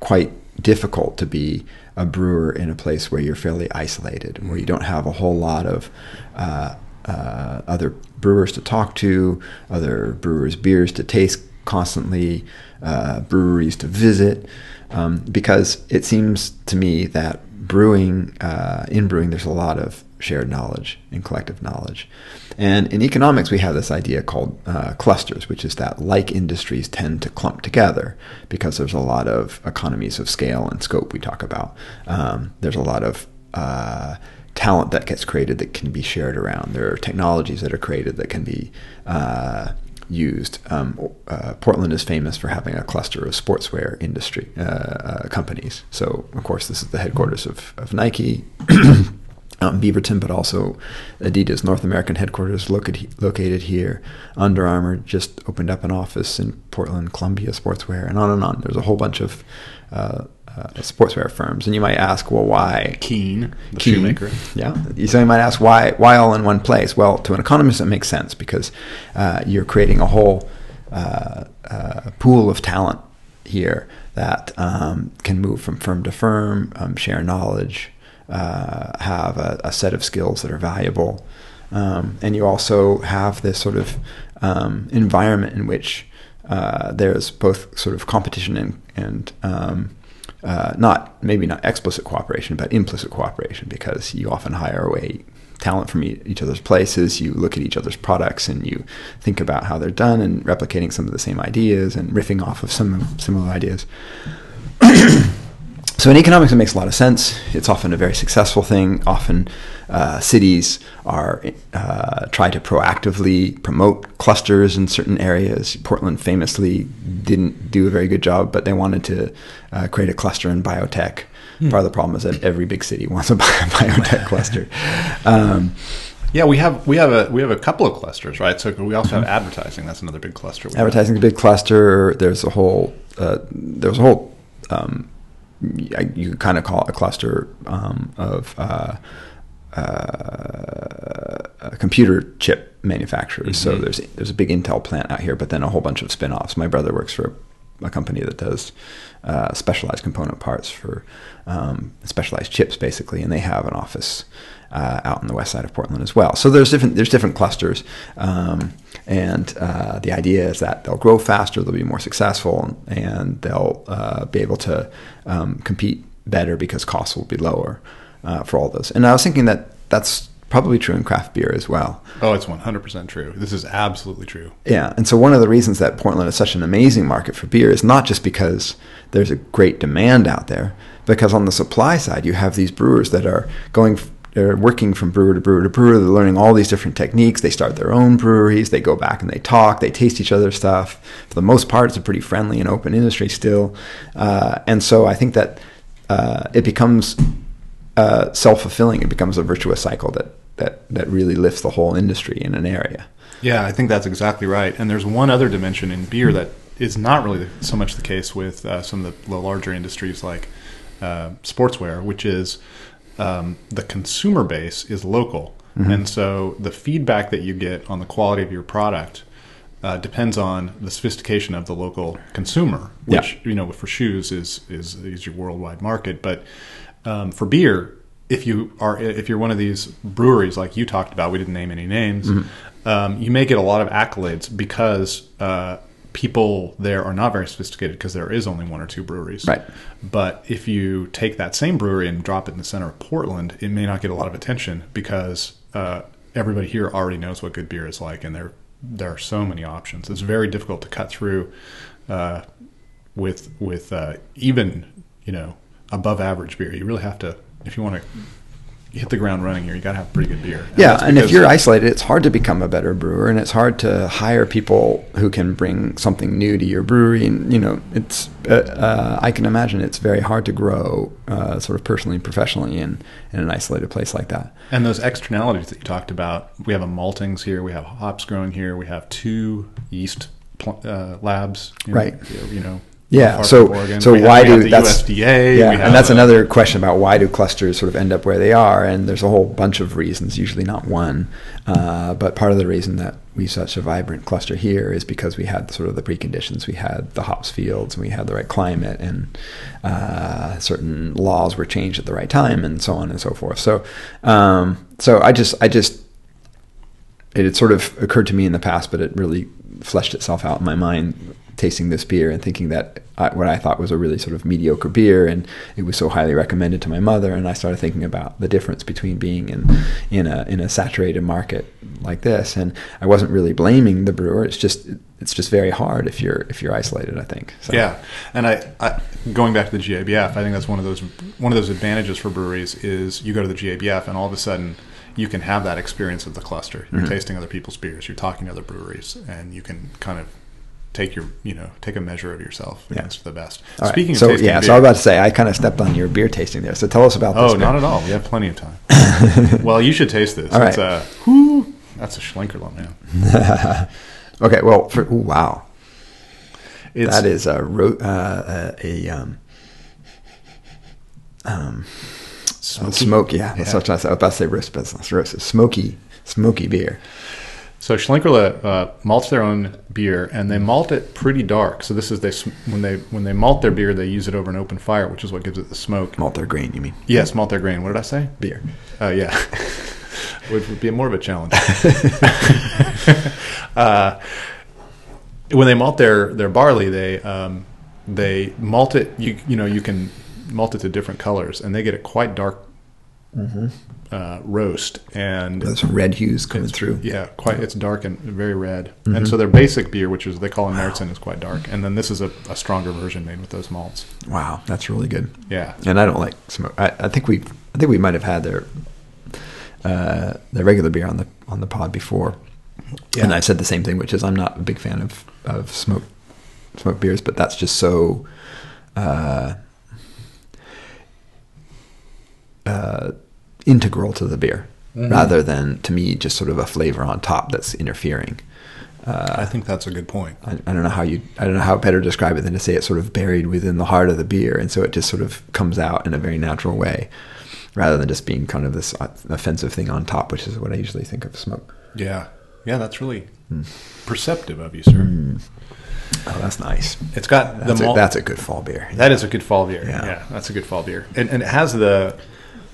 quite difficult to be a brewer in a place where you're fairly isolated, where you don't have a whole lot of uh, uh, other brewers to talk to, other brewers' beers to taste constantly, uh, breweries to visit, um, because it seems to me that brewing, uh, in brewing, there's a lot of shared knowledge and collective knowledge. And in economics, we have this idea called uh, clusters, which is that like industries tend to clump together because there's a lot of economies of scale and scope we talk about. Um, there's a lot of uh, talent that gets created that can be shared around. There are technologies that are created that can be uh, used. Um, uh, Portland is famous for having a cluster of sportswear industry uh, uh, companies. So, of course, this is the headquarters of, of Nike. in Beaverton, but also Adidas North American headquarters located, located here. Under Armour just opened up an office in Portland, Columbia Sportswear, and on and on. There's a whole bunch of uh, uh, sportswear firms, and you might ask, well, why Keen, the Keen. shoemaker. Yeah, so you might ask why why all in one place? Well, to an economist, it makes sense because uh, you're creating a whole uh, uh, pool of talent here that um, can move from firm to firm, um, share knowledge, uh, have a, a, set of skills that are valuable, um, and you also have this sort of um, environment in which uh, there's both sort of competition and, and um, uh, not maybe not explicit cooperation, but implicit cooperation, because you often hire away talent from each other's places. You look at each other's products and you think about how they're done and replicating some of the same ideas and riffing off of some similar ideas. So in economics, it makes a lot of sense. It's often a very successful thing. Often, uh, cities are uh, try to proactively promote clusters in certain areas. Portland famously didn't do a very good job, but they wanted to uh, create a cluster in biotech. Hmm. Part of the problem is that every big city wants a biotech cluster. Um, yeah, we have we have a we have a couple of clusters, right? So we also have advertising. That's another big cluster. Advertising is a big cluster. There's a whole uh, there's a whole um, you could kind of call it a cluster um, of uh, uh, computer chip manufacturers. Mm-hmm. So there's there's a big Intel plant out here, but then a whole bunch of spin-offs. My brother works for a, a company that does uh, specialized component parts for um, specialized chips, basically, and they have an office uh, out on the west side of Portland as well. So there's different there's different clusters, um, and uh, the idea is that they'll grow faster, they'll be more successful, and they'll uh, be able to um, compete better because costs will be lower uh, for all those. And I was thinking that that's probably true in craft beer as well. Oh, it's 100% true. This is absolutely true. Yeah. And so one of the reasons that Portland is such an amazing market for beer is not just because there's a great demand out there, because on the supply side, you have these brewers that are going they're working from brewer to brewer to brewer. They're learning all these different techniques. They start their own breweries. They go back and they talk. They taste each other's stuff. For the most part, it's a pretty friendly and open industry still. Uh, and so I think that uh, it becomes uh, self fulfilling. It becomes a virtuous cycle that that that really lifts the whole industry in an area. Yeah, I think that's exactly right. And there's one other dimension in beer that is not really so much the case with uh, some of the, larger industries like uh, sportswear, which is um, the consumer base is local, mm-hmm. and so the feedback that you get on the quality of your product uh, depends on the sophistication of the local consumer, which yeah. you know for shoes is is is your worldwide market, but um, for beer, if you are if you're one of these breweries like you talked about, we didn't name any names. Mm-hmm. Um, you may get a lot of accolades because uh, people there are not very sophisticated because there is only one or two breweries. Right. But if you take that same brewery and drop it in the center of Portland, it may not get a lot of attention because uh, everybody here already knows what good beer is like, and there there are so many options. It's very difficult to cut through uh, with with uh, even you know above average beer. You really have to if you want to hit the ground running here. You got to have pretty good beer. And yeah, and if you're isolated, it's hard to become a better brewer, and it's hard to hire people who can bring something new to your brewery. And you know, it's uh, uh, I can imagine it's very hard to grow, uh, sort of personally and professionally, in in an isolated place like that. And those externalities that you talked about, we have a maltings here, we have hops growing here, we have two yeast pl- uh, labs, you know, right? You know, yeah. So so we why have, do that's USDA, yeah, and that's a, another question about why do clusters sort of end up where they are? And there's a whole bunch of reasons, usually not one. Uh, but part of the reason that we such a vibrant cluster here is because we had sort of the preconditions. We had the hops fields, and we had the right climate, and uh, certain laws were changed at the right time, and so on and so forth. So um, so I just I just it had sort of occurred to me in the past, but it really fleshed itself out in my mind tasting this beer and thinking that I, what I thought was a really sort of mediocre beer, and it was so highly recommended to my mother. And I started thinking about the difference between being in in a in a saturated market like this. And I wasn't really blaming the brewer. It's just it's just very hard if you're if you're isolated. I think. So. Yeah, and I, I going back to the GABF, I think that's one of those one of those advantages for breweries is you go to the GABF and all of a sudden you can have that experience of the cluster. You're Mhm. tasting other people's beers, you're talking to other breweries, and you can kind of take your you know take a measure of yourself Yeah. against the best. All right. Speaking so of tasting yeah, beer, so I was about to say I kind of stepped on your beer tasting there. So tell us about this. oh, not at all. We have plenty of time. well, you should taste this. All right. a whoo, that's a Schlenkerla, man. okay, well, for, ooh, wow, It's, that is a ro- uh, a, a um, um, smoky. smoke. Yeah, that's Yeah. what I was about to say. Roast, not roast. Smoky, smoky beer. So Schlenkerla uh, malts their own beer, and they malt it pretty dark. So this is they when they when they malt their beer, they use it over an open fire, which is what gives it the smoke. Malt their grain, you mean? Yes, malt their grain. What did I say? Beer. Uh, yeah, which would be more of a challenge. uh, when they malt their their barley, they um, they malt it. You you know you can malt it to different colors, and they get it quite dark uh, roast and There's some red hues coming through. Yeah, quite. It's dark and very red. Mm-hmm. And so their basic beer, which is they call it Märzen, is quite dark. And then this is a, a stronger version made with those malts. Wow, that's really good. Yeah, And I don't like smoke. I, I think we, I think we might have had their, uh, their regular beer on the on the pod before. Yeah. And I said the same thing, which is I'm not a big fan of of smoke smoke beers, but that's just so. Uh, uh, integral to the beer, Mhm. rather than to me just sort of a flavor on top that's interfering. Uh, I think that's a good point. I, I don't know how you I don't know how better to describe it than to say it's sort of buried within the heart of the beer, and so it just sort of comes out in a very natural way, rather than just being kind of this uh, offensive thing on top, which is what I usually think of smoke. Yeah, yeah, that's really Hmm. perceptive of you, sir. Oh, that's nice. It's got That's, the a, that's a good fall beer. that is a good fall beer. Yeah. Yeah, that's a good fall beer. And, and it has the.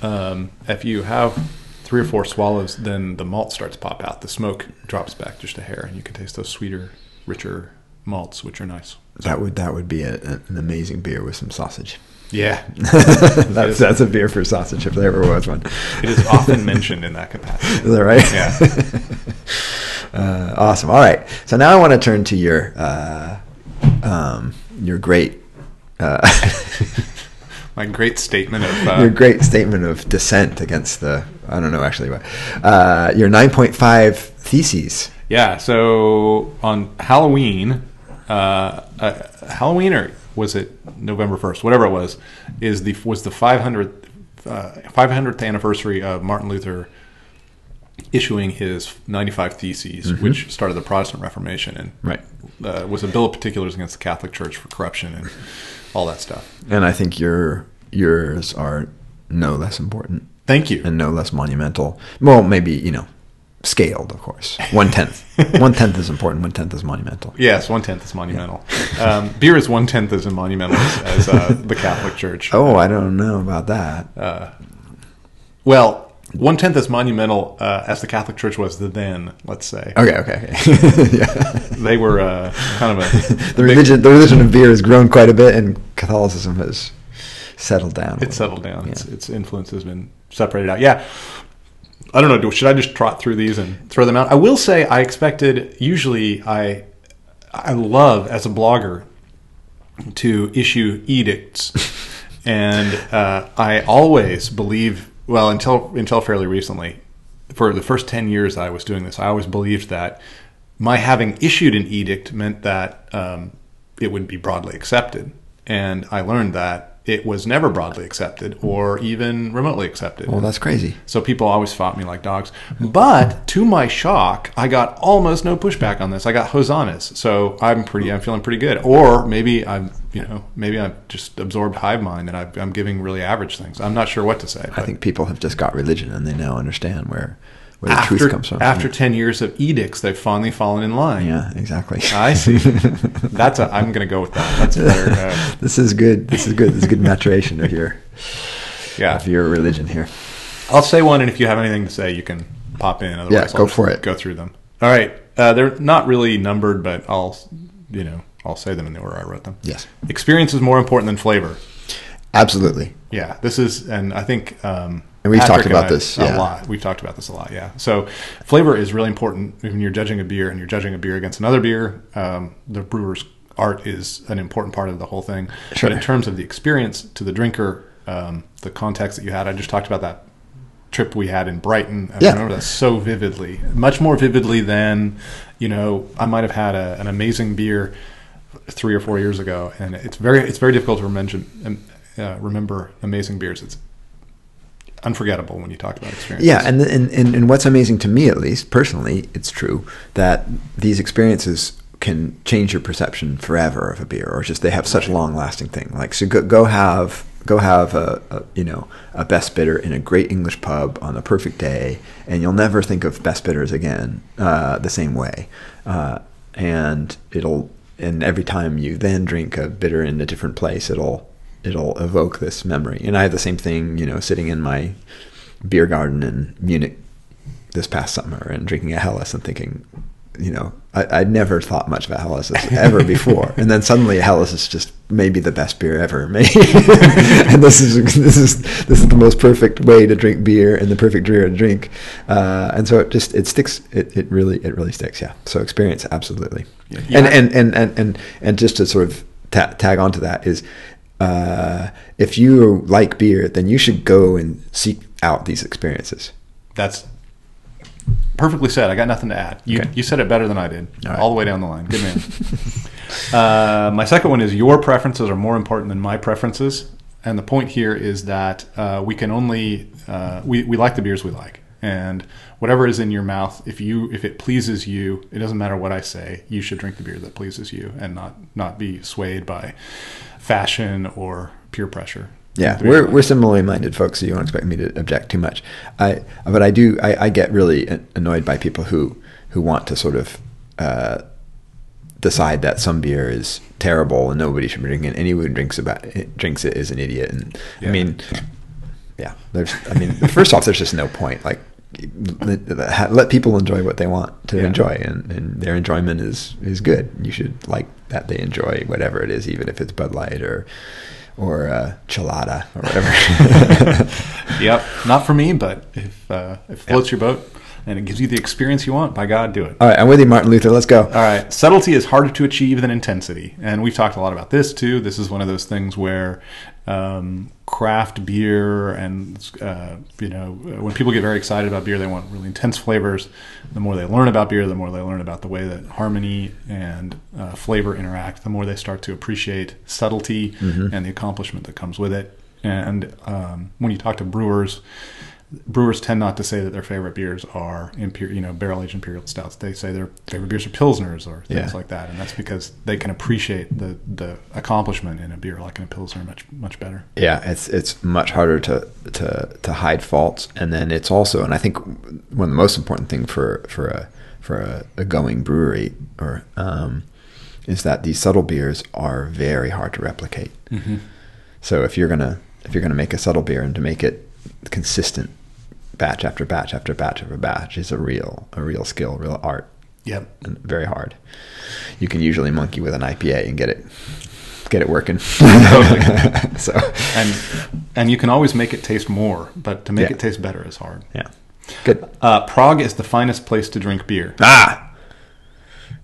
Um, if you have three or four swallows, then the malt starts to pop out. The smoke drops back just a hair, and you can taste those sweeter, richer malts, which are nice. That would that would be a, an amazing beer with some sausage. Yeah, that's that's a beer for sausage if there ever was one. it is often mentioned in that capacity. Is that right? Yeah. uh, awesome. All right. So now I want to turn to your uh, um, your great uh, My great statement of uh, your great statement of dissent against the I don't know actually what uh, your nine point five theses. yeah. So on Halloween, uh, uh, Halloween or was it November first? Whatever it was, is the was the five hundredth five hundredth anniversary of Martin Luther issuing his ninety five theses, which started the Protestant Reformation and Right. uh, was a bill of particulars against the Catholic Church for corruption and all that stuff. And I think your yours are no less important Thank you. and no less monumental. Well, maybe you know scaled, of course. One tenth. one tenth is important. One tenth is monumental. Yes, one tenth is monumental. Um, beer is one tenth as monumental as, as uh, the Catholic Church. Oh, I don't know about that. Uh, well, one tenth as monumental uh, as the Catholic Church was the then. Let's say Okay, okay, yeah. they were uh, kind of a The religion, the religion of beer has grown quite a bit, and Catholicism has settled down. It's settled down. Its, Yeah. its influence has been separated out. Yeah. I don't know. Should I just trot through these and throw them out? I will say I expected. Usually, I I love as a blogger to issue edicts, and uh, I always believe. Well, until until fairly recently, for the first ten years I was doing this, I always believed that my having issued an edict meant that um, it would be broadly accepted, and I learned that it was never broadly accepted or even remotely accepted. Well, that's crazy. So people always fought me like dogs. But to my shock, I got almost no pushback on this. I got hosannas. So I'm pretty, I'm feeling pretty good. Or maybe I'm, you know, maybe I've just absorbed hive mind and I've, I'm giving really average things. I'm not sure what to say. I think people have just got religion, and they now understand where where the after, truth comes from. after 10 years of edicts, they've finally fallen in line. yeah, exactly. I see. That's a, I'm going to go with that. That's better, uh, this is good. This is good. This is good maturation of your yeah. of your religion here. I'll say one, and if you have anything to say, you can pop in. Otherwise, Yeah, I'll go for it. Go through them. All right, uh, they're not really numbered, but I'll, you know, I'll say them in the order I wrote them. Yes, Experience is more important than flavor. absolutely. Yeah, this is, and I think um, And we've talked about I- this, a lot. We've talked about this a lot. Yeah. So flavor is really important when you're judging a beer and you're judging a beer against another beer. Um, the brewer's art is an important part of the whole thing. Sure. But in terms of the experience to the drinker, um, the context that you had, I just talked about that trip we had in Brighton. I Yeah. remember that so vividly, much more vividly than you know. I might have had a, an amazing beer three or four years ago, and it's very it's very difficult to mention, um, uh, remember amazing beers. It's unforgettable when you talk about experiences. Yeah, and, and and and what's amazing to me, at least personally, it's true that these experiences can change your perception forever of a beer, or just they have such long lasting thing. Like so, go, go have go have a, a you know a best bitter in a great English pub on a perfect day, and you'll never think of best bitters again uh, the same way. Uh, and it'll and every time you then drink a bitter in a different place, it'll it'll evoke this memory. And I have the same thing, you know, sitting in my beer garden in Munich this past summer and drinking a Helles and thinking, you know, I, I'd never thought much about Helles ever before, and then suddenly Helles is just maybe the best beer ever made, and this is this is this is the most perfect way to drink beer and the perfect beer to drink, uh, and so it just it sticks. It, it really it really sticks. Yeah. So experience absolutely, Yeah. and, and and and and and just to sort of ta- tag onto that is. Uh, if you like beer, then you should go and seek out these experiences. That's perfectly said. I got nothing to add. You, Okay. you said it better than I did, All right. all the way down the line. Good man. uh, my second one is your preferences are more important than my preferences, and the point here is that uh, we can only uh, we we like the beers we like, and whatever is in your mouth, if you if it pleases you, it doesn't matter what I say. You should drink the beer that pleases you, and not not be swayed by fashion or peer pressure. Yeah, Drink the beer we're we're similarly minded folks, so you don't expect me to object too much. I but I do I, I get really annoyed by people who who want to sort of uh, decide that some beer is terrible and nobody should be drinking it. Anyone who drinks about it, drinks it is an idiot. And I mean, yeah, there's I mean, first off, there's just no point. Like let, let people enjoy what they want to Yeah. enjoy, and, and their enjoyment is is good. You should like that they enjoy whatever it is, even if it's Bud Light or or uh, Chelada or whatever. Yep, not for me, but if uh, it floats your boat and it gives you the experience you want, by God, do it. All right, I'm with you, Martin Luther. Let's go. All right, subtlety is harder to achieve than intensity, and we've talked a lot about this too. This is one of those things where um, craft beer and uh, you know when people get very excited about beer, they want really intense flavors. The more they learn about beer, the more they learn about the way that harmony and uh, flavor interact. The more they start to appreciate subtlety and the accomplishment that comes with it. And um, when you talk to brewers, brewers tend not to say that their favorite beers are imperial, you know, barrel aged imperial stouts. They say their favorite beers are pilsners or things Yeah. like that, and that's because they can appreciate the the accomplishment in a beer like in a pilsner much much better. Yeah, it's it's much harder to to to hide faults, and then it's also, and I think one of the most important thing for for a for a, a going brewery or um, is that these subtle beers are very hard to replicate. Mm-hmm. So if you're gonna if you're gonna make a subtle beer and to make it consistent, batch after batch after batch after batch is a real a real skill, real art, Yep. and very hard. You can usually monkey with an IPA and get it get it working. So And and you can always make it taste more, but to make Yeah. it taste better is hard. yeah, good. Uh, Prague is the finest place to drink beer, Ah,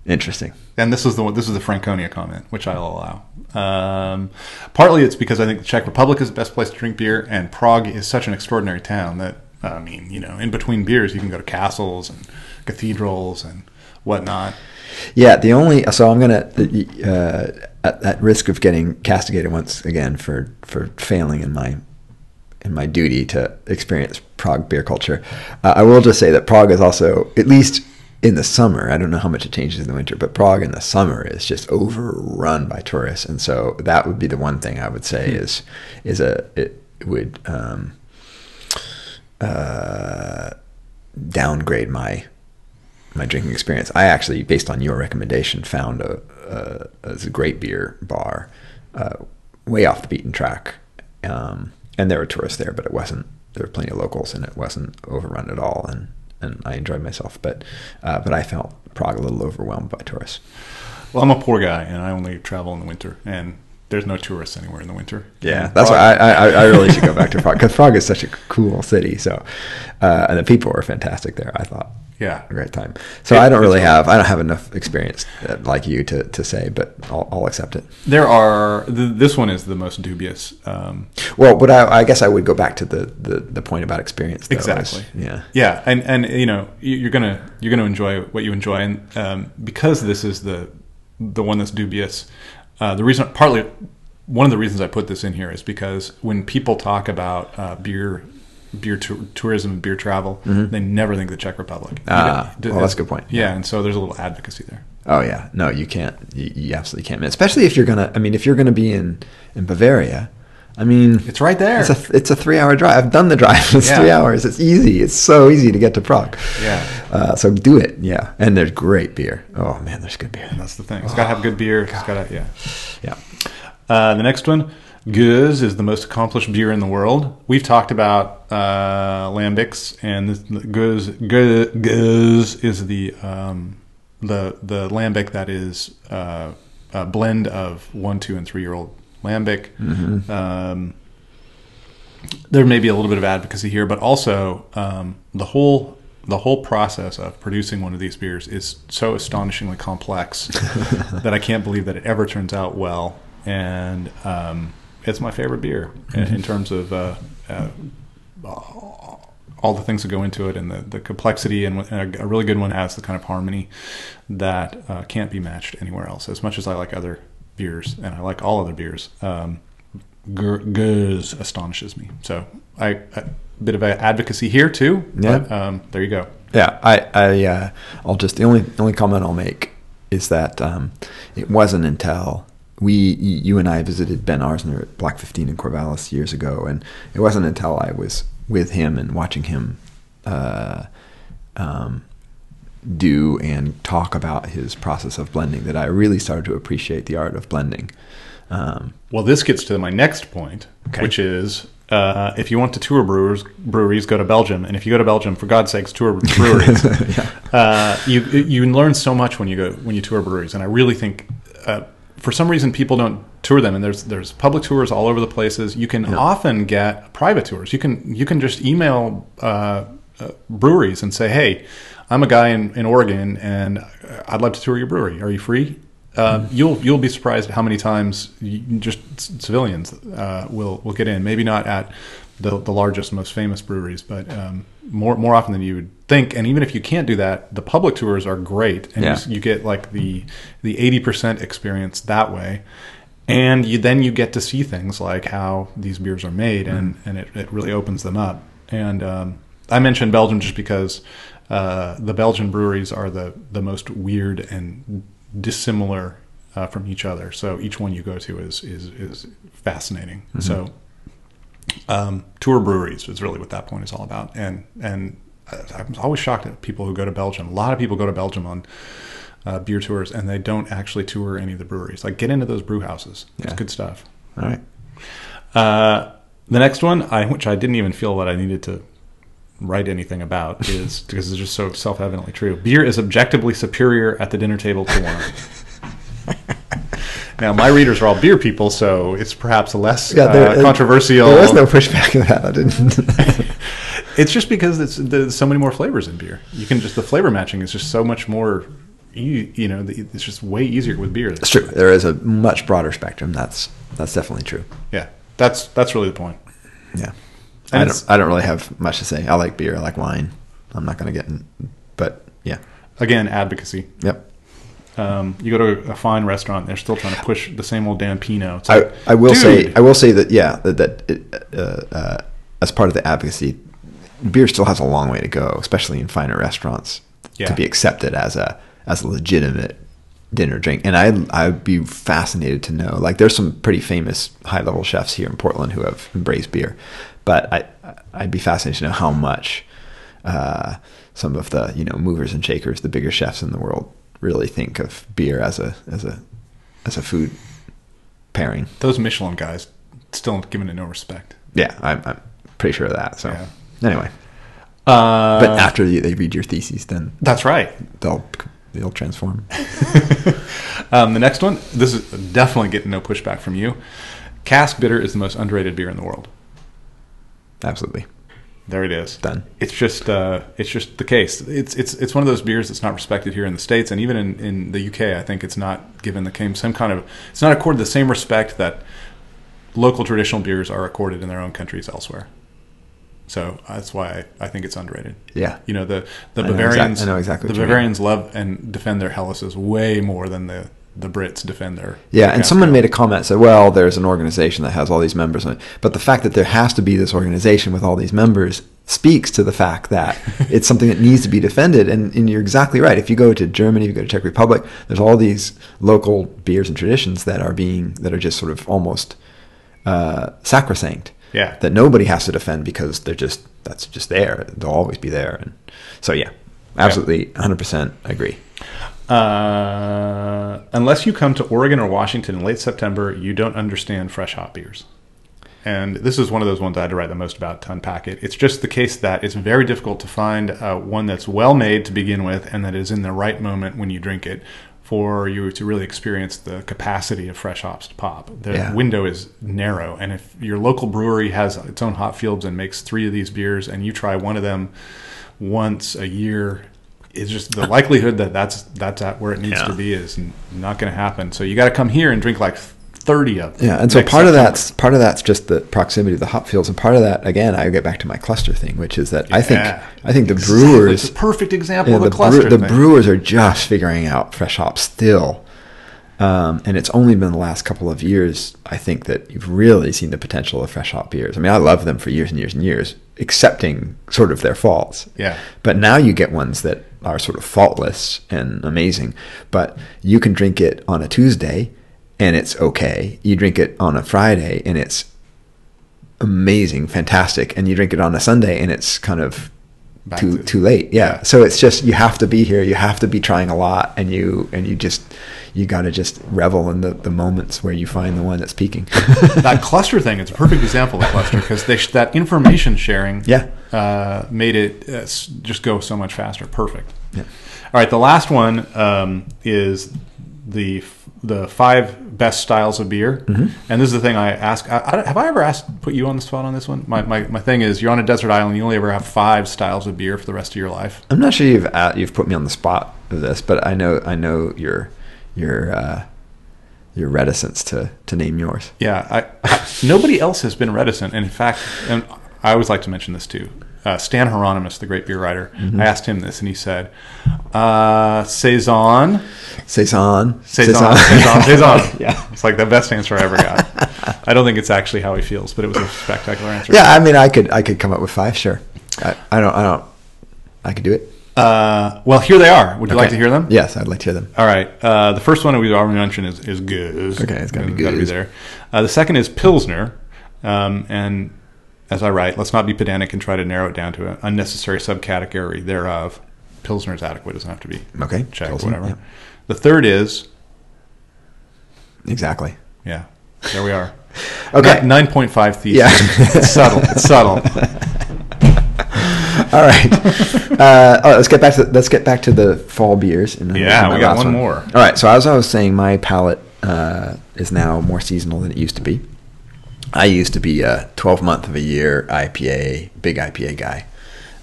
interesting. and this is the this is the Franconia comment, which I'll allow. Um, partly it's because I think the Czech Republic is the best place to drink beer, and Prague is such an extraordinary town that I mean, you know, in between beers, you can go to castles and cathedrals and whatnot. Yeah, the only so I'm gonna uh, at, at risk of getting castigated once again for for failing in my in my duty to experience Prague beer culture. Uh, I will just say that Prague is also at least in the summer. I don't know how much it changes in the winter, but Prague in the summer is just overrun by tourists, and so that would be the one thing I would say is is a it would um, uh, downgrade my my drinking experience. I actually, based on your recommendation, found a, a, a great beer bar uh, way off the beaten track, um, and there were tourists there, but it wasn't. There were plenty of locals, and it wasn't overrun at all, and and I enjoyed myself. But uh, but I felt Prague a little overwhelmed by tourists. Well, I'm a poor guy, and I only travel in the winter, and there's no tourists anywhere in the winter. Yeah, that's why I, I, I really should go back to Prague because Prague is such a cool city. So, uh, and the people were fantastic there. I thought Yeah. a great time. So It- I don't really have I don't have enough experience uh, like you to, to say, but I'll, I'll accept it. There are th- this one is the most dubious. Um, Well, but I, I guess I would go back to the, the, the point about experience. Though, is- Exactly. yeah. Yeah, and and you know you- you're gonna you're gonna enjoy what you enjoy, and um, because this is the the one that's dubious. Uh, the reason, partly, one of the reasons I put this in here is because when people talk about uh, beer, beer tou- tourism and beer travel, they never think the Czech Republic. Mm-hmm. Ah, Even- well, that's a good point. Yeah, and so there's a little advocacy there. Oh yeah, no, you can't. You, you absolutely can't. Especially if you're gonna. I mean, if you're gonna be in in Bavaria, I mean, It's right there. It's a it's a three hour drive. I've done the drive. It's Yeah. three hours. It's easy. It's so easy to get to Prague. Yeah. Uh, so do it. Yeah. And there's great beer. Oh man, there's good beer. That's the thing. It's got to have good beer. It's got to yeah. Yeah. Uh, the next one, Gueuze is the most accomplished beer in the world. We've talked about uh, lambics, and Gueuze Gueuze is the um, the the lambic that is uh, a blend of one, two, and three year old lambic. Um, there may be a little bit of advocacy here, but also um, the whole the whole process of producing one of these beers is so astonishingly complex that I can't believe that it ever turns out well. And um, it's my favorite beer in, in terms of uh, uh, all the things that go into it and the, the complexity. And a, a really good one has the kind of harmony that uh, can't be matched anywhere else. As much as I like other beers, and I like all other beers, um, Gueuze astonishes me. So I a bit of a advocacy here too. Yeah. But, um, there you go. Yeah, I, I, uh, I'll just the only the only comment I'll make is that um, it wasn't until we, you and I visited Ben Arzner at Block Fifteen in Corvallis years ago, and it wasn't until I was with him and watching him uh, um, do and talk about his process of blending that I really started to appreciate the art of blending. Um, Well, this gets to my next point, Okay. which is uh, if you want to tour brewers, breweries, go to Belgium, and if you go to Belgium, for God's sakes, tour breweries. yeah. uh, you you learn so much when you go when you tour breweries, and I really think uh, for some reason people don't tour them, and there's there's public tours all over the places. You can often get private tours. You can you can just email uh, uh, breweries and say, hey. I'm a guy in, in Oregon, and I'd love to tour your brewery. Are you free? Uh, you'll you'll be surprised how many times just civilians uh, will will get in. Maybe not at the the largest, most famous breweries, but um, more more often than you would think. And even if you can't do that, the public tours are great, and Yeah. you, you get like the the eighty percent experience that way. And you then you get to see things like how these beers are made, and and it, it really opens them up. And um, I mentioned Belgium just because uh, the Belgian breweries are the the most weird and dissimilar uh, from each other. So each one you go to is is is fascinating. So um, tour breweries is really what that point is all about. And and I- I'm always shocked at people who go to Belgium. A lot of people go to Belgium on uh, beer tours, and they don't actually tour any of the breweries. Like get into those brew houses. It's Yeah. good stuff. All right. Uh, the next one, I, which I didn't even feel that I needed to write anything about, is because it's just so self-evidently true. Beer is objectively superior at the dinner table to wine. now, my readers are all beer people, so it's perhaps less Yeah, there- uh, controversial. There was no pushback to that. I didn't. It's just because it's, there's so many more flavors in beer. You can just the flavor matching is just so much more. You, you know, it's just way easier with beer. It's true. There is a much broader spectrum. That's that's definitely true. Yeah, that's that's really the point. Yeah. And I don't, I don't really have much to say. I like beer. I like wine. I'm not going to get in, but yeah. Again, advocacy. Yep. Um, you go to a fine restaurant, they're still trying to push the same old damn Pinot. It's I, like, I will dude, say I will say that yeah that, that it, uh, uh, as part of the advocacy, beer still has a long way to go, especially in finer restaurants, Yeah. to be accepted as a as a legitimate dinner drink. And I I'd be fascinated to know like there's some pretty famous high level chefs here in Portland who have embraced beer, but I I'd be fascinated to know how much uh, some of the you know movers and shakers, the bigger chefs in the world, really think of beer as a as a as a food pairing. those Michelin guys still giving it no respect. Yeah, I'm, I'm pretty sure of that. So Yeah. anyway, Uh, but after they read your theses, then that's right. they'll They'll transform. um, the next one, this is definitely getting no pushback from you. Cask Bitter is the most underrated beer in the world. Absolutely. There it is. Done. It's just uh, it's just the case. It's it's it's one of those beers that's not respected here in the states, and even in, in the UK, I think it's not given the same same kind of it's not accorded the same respect that local traditional beers are accorded in their own countries elsewhere. So that's why I, I think it's underrated. Yeah. You know the the I know Bavarians. I know exactly The mean. Bavarians love and defend their Helles's way more than the the Brits defend their. Yeah, and someone made a comment said, "Well, there's an organization that has all these members, on it. but the fact that there has to be this organization with all these members speaks to the fact that it's something that needs to be defended." And, and you're exactly right. If you go to Germany, if you go to Czech Republic, there's all these local beers and traditions that are being that are just sort of almost uh, sacrosanct. Yeah. that nobody has to defend because they're just that's just there. They'll always be there. And so, yeah, absolutely, 100 percent agree. Uh, unless you come to Oregon or Washington in late September, you don't understand fresh hop beers. And this is one of those ones I had to write the most about to unpack it. It's just the case that it's very difficult to find uh, one that's well made to begin with and that is in the right moment when you drink it for you to really experience the capacity of fresh hops to pop. The Yeah. window is narrow. And if your local brewery has its own hop fields and makes three of these beers and you try one of them once a year, it's just the likelihood that that's that's at where it needs Yeah. to be is not going to happen. So you got to come here and drink like thirty of them. Yeah, and so part of that's part of that's just the proximity of the hop fields, and part of that again, I get back to my cluster thing, which is that I think I think the Exactly. brewers, It's a perfect example yeah, of a the, cluster. brew- the brewers are just figuring out fresh hops still, um, and it's only been the last couple of years I think that you've really seen the potential of fresh hop beers. I mean, I love them for years and years and years, accepting sort of their faults. Yeah. But now you get ones that are sort of faultless and amazing, but you can drink it on a Tuesday and it's okay. You drink it on a Friday and it's amazing, fantastic, and you drink it on a Sunday and it's kind of Back too to- too late. Yeah. Yeah. So it's just you have to be here. You have to be trying a lot, and you and you just you got to just revel in the the moments where you find the one that's peaking. that cluster thing, it's a perfect example of cluster because sh- that information sharing Yeah. uh, made it uh, just go so much faster. Perfect. Yeah. All right, the last one um, is the the five best styles of beer, Mm-hmm. and this is the thing I ask. I, I, have I ever asked put you on the spot on this one? My, my my thing is you're on a desert island. You only ever have five styles of beer for the rest of your life. I'm not sure you've uh, you've put me on the spot with this, but I know I know your your uh, your reticence to to name yours. Yeah, I, I, nobody else has been reticent. And in fact, and I always like to mention this too. Uh, Stan Hieronymus, the great beer writer, Mm-hmm. I asked him this, and he said, uh, "Saison, Saison, saison, saison, saison." yeah. it's like the best answer I ever got. I don't think it's actually how he feels, but it was a spectacular answer. Yeah, I mean, I could I could come up with five. Sure, I, I don't I don't I could do it. Uh, well, here they are. Would you like to hear them? Yes, I'd like to hear them. All right. Uh, the first one we've already mentioned is, is Gueuze. Okay, it's gotta be Gueuze. there. Uh, the second is Pilsner. Um, and as I write, let's not be pedantic and try to narrow it down to an unnecessary subcategory thereof. Pilsner is adequate. Doesn't have to be Okay, Czech, Pilsner, whatever. yeah. The third is, Exactly. yeah, there we are. Okay. 9.5 thieves. Yeah. it's subtle. It's subtle. All right. uh, all right. Let's get back to let's get back to the fall beers. And Yeah, we got last one more. All right. So as I was saying, my palate uh, is now more seasonal than it used to be. I used to be a 12 month of a year IPA, big IPA guy.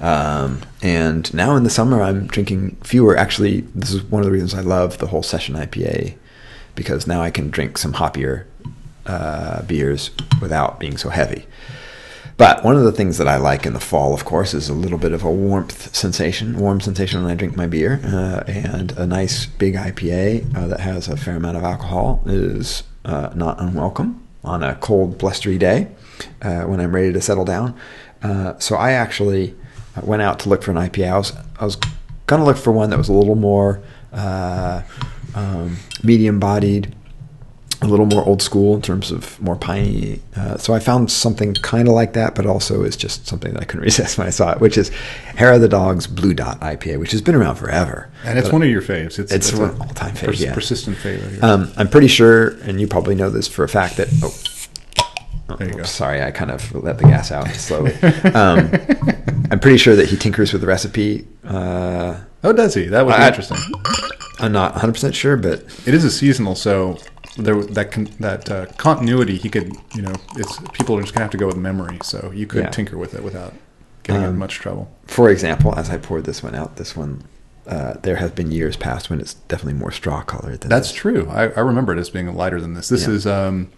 Um, and now in the summer, I'm drinking fewer. Actually, this is one of the reasons I love the whole session IPA because now I can drink some hoppier uh, beers without being so heavy. But one of the things that I like in the fall, of course, is a little bit of a warmth sensation, warm sensation when I drink my beer, uh, and a nice big IPA uh, that has a fair amount of alcohol is uh, not unwelcome on a cold, blustery day uh, when I'm ready to settle down. Uh, so I actually went out to look for an IPA. I was, I was going to look for one that was a little more uh, um, medium-bodied a little more old school in terms of more piney. Uh, so I found something kind of like that, but also is just something that I couldn't resist when I saw it, which is Hair of the Dog's Blue Dot IPA, which has been around forever. And it's But one of your faves. It's, It's a one all-time fave, yeah. Persistent favorite. Um, I'm pretty sure, and you probably know this for a fact that. Oh, There you go. Sorry, I kind of let the gas out slowly. um, I'm pretty sure that he tinkers with the recipe. Uh, oh, does he? That would be I- interesting. I'm not 100 percent sure, but It is a seasonal, so there that con, that uh, continuity he could you know it's people are just gonna have to go with memory, so you could Yeah. tinker with it without getting in Um, much trouble. for example, as I poured this one out, this one, uh, there has been years past when it's definitely more straw colored than That's this. true. I, I remember it as being lighter than this. This Yeah. is um,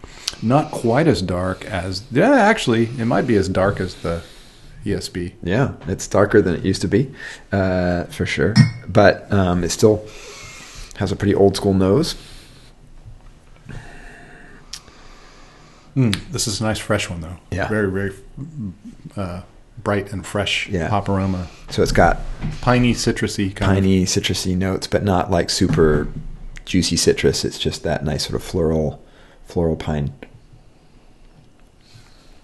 not quite as dark as yeah. Actually, it might be as dark as the ESB. Yeah, it's darker than it used to be, uh, for sure. But um, it still has a pretty old school nose. Mm, this is a nice fresh one though. Yeah. very very uh, bright and fresh Yeah. hop aroma. So it's got Piney, citrusy kind piney, citrusy notes, but not like super juicy citrus. It's just that nice sort of floral, floral pine.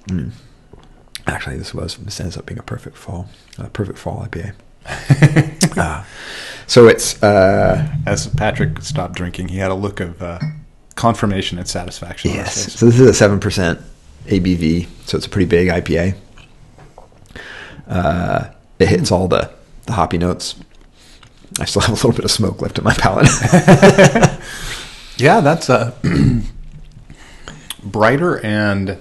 Mm. Actually, this was this ends up being a perfect fall, a perfect fall IPA. Ah. so it's uh. As Patrick stopped drinking, he had a look of uh, confirmation and satisfaction. yes. So this is a seven percent ABV, so it's a pretty big IPA. Uh, it hits all the the hoppy notes. I still have a little bit of smoke left in my palate. Yeah, that's uh, brighter and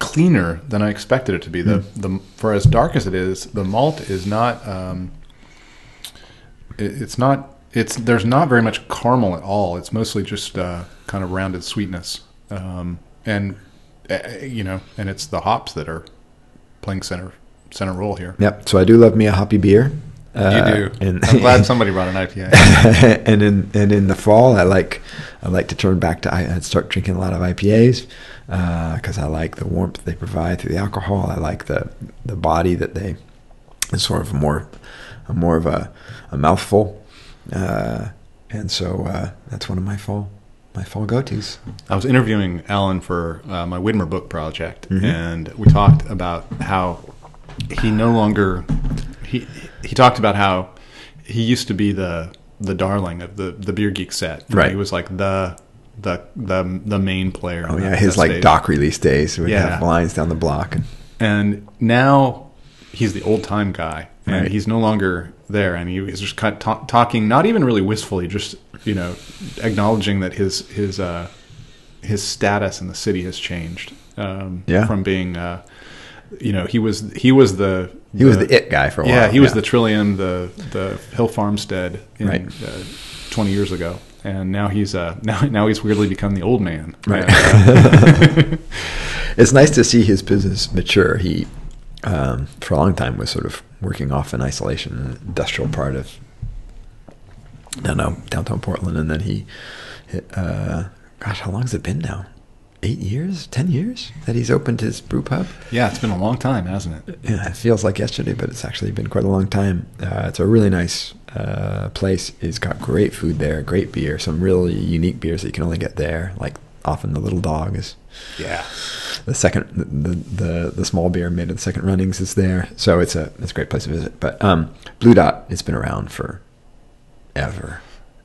cleaner than I expected it to be. The the for as dark as it is, the malt is not. Um, it, it's not. It's there's not very much caramel at all. It's mostly just uh, kind of rounded sweetness, um, and uh, you know, and it's the hops that are playing center center role here. Yep. So I do love me a hoppy beer. Uh, you do. And I'm glad somebody brought an IPA. and in and in the fall, I like I like to turn back to I I'd start drinking a lot of IPAs because I like the warmth they provide through the alcohol. I like the the body that they it's sort of more more of a, a mouthful, uh, and so uh, that's one of my fall my fall go tos. I was interviewing Alan for uh, my Widmer book project, Mhm. and we talked about how he no longer he he talked about how he used to be the the darling of the the beer geek set. Right. he was like the the the the main player. Oh yeah, that- his that like stage. doc release days. Yeah. have lines down the block. And now he's the old time guy, and Right. he's no longer there, and he is just kind of ta- talking, not even really wistfully, just you know, acknowledging that his his uh, his status in the city has changed. Um, Yeah. from being, uh, you know, he was he was the he was the it guy for a while. yeah he was the Trillium, the the Hill Farmstead in Right. uh, twenty years ago. And now he's uh now now he's weirdly become the old man. Right. Uh, it's nice to see his business mature. He, um, for a long time, was sort of working off in isolation, in the industrial part of, I don't know, downtown Portland, and then he, uh, gosh, how long has it been now? Eight years, ten years that he's opened his brew pub. yeah, it's been a long time, hasn't it? Yeah, it feels like yesterday, but it's actually been quite a long time. Uh, it's a really nice uh, place. It's got great food there, great beer, some really unique beers that you can only get there. Like often the Little Dog is Yeah. the second the, the the small beer made of the second runnings is there so it's a it's a great place to visit but um blue dot it's been around for ever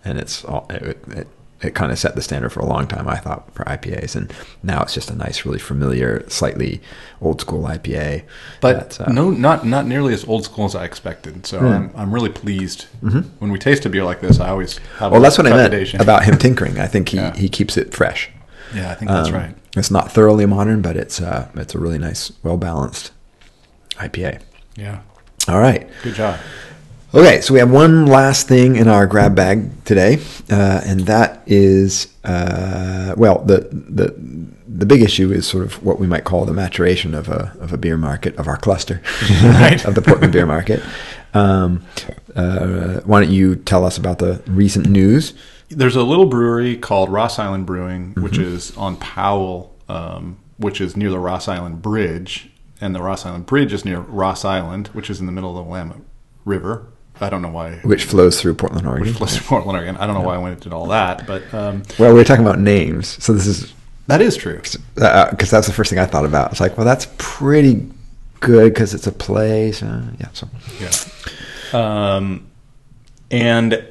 and it's all it, it, it kind of set the standard for a long time i thought for ipas and now it's just a nice really familiar slightly old school ipa But that, uh, no, not not nearly as old school as I expected. So Hmm. I'm I'm really pleased. When we taste a beer like this, I always have. well a that's what i meant about him tinkering i think he Yeah. he keeps it fresh Yeah, I think that's Um, right. it's not thoroughly modern but it's uh it's a really nice well balanced ipa Yeah, all right good job. Okay, so we have one last thing in our grab bag today, uh, and that is uh, well, the the the big issue is sort of what we might call the maturation of a of a beer market of our cluster, Right. of the Portland beer market. Um, uh, why don't you tell us about the recent news? There's a little brewery called Ross Island Brewing, which Mm-hmm. is on Powell, um, which is near the Ross Island Bridge, and the Ross Island Bridge is near Ross Island, which is in the middle of the Willamette River. I don't know why. Which flows through Portland, Oregon. Which flows through Portland, Oregon. I don't know why I went into all that, but um, Well, we are talking about names, so this is that is true. because that's the first thing I thought about. It's like, well, that's pretty good because it's a place. Uh, yeah, so Yeah. Um, and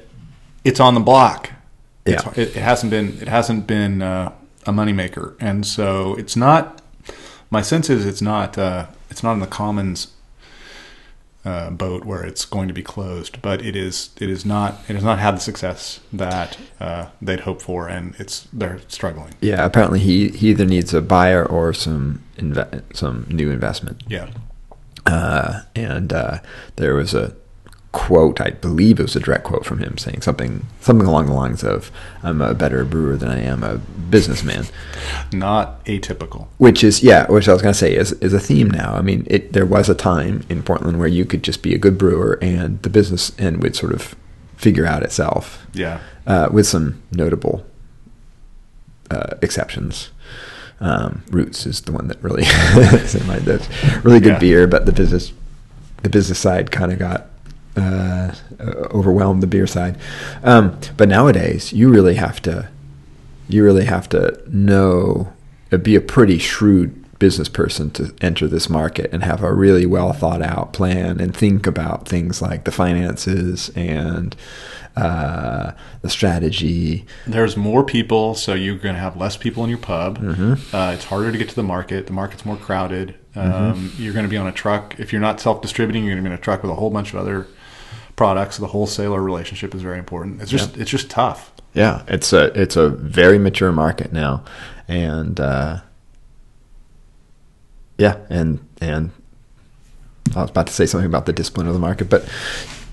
it's on the block. Yeah. it, it hasn't been. It hasn't been uh, a moneymaker, and so it's not. My sense is it's not. Uh, it's not in the commons. uh, boat where it's going to be closed, but it is it is not it has not had the success that uh, they'd hoped for, and it's they're struggling. Yeah, apparently he, he either needs a buyer or some inve- some new investment. Yeah, Uh, and uh, there was a quote, I believe it was a direct quote from him saying something something along the lines of, "I'm a better brewer than I am a businessman," not atypical. which is yeah, which I was going to say is is a theme now. I mean, it there was a time in Portland where you could just be a good brewer and the business end would sort of figure out itself. Yeah, uh, with some notable uh, exceptions. Um, Roots is the one that really is in really good Yeah. beer, but the business the business side kind of got uh, overwhelmed the beer side. Um, but nowadays, you really have to you really have to know uh, be a pretty shrewd business person to enter this market and have a really well thought out plan and think about things like the finances and uh, the strategy. there's more people, so you're going to have less people in your pub. Mm-hmm. Uh, it's harder to get to the market. The market's more crowded. Um, You're going to be on a truck. If you're not self-distributing, you're going to be in a truck with a whole bunch of other products. The wholesaler relationship is very important. It's just it's just tough. Yeah, it's a it's a very mature market now, and uh, yeah, and and I was about to say something about the discipline of the market, but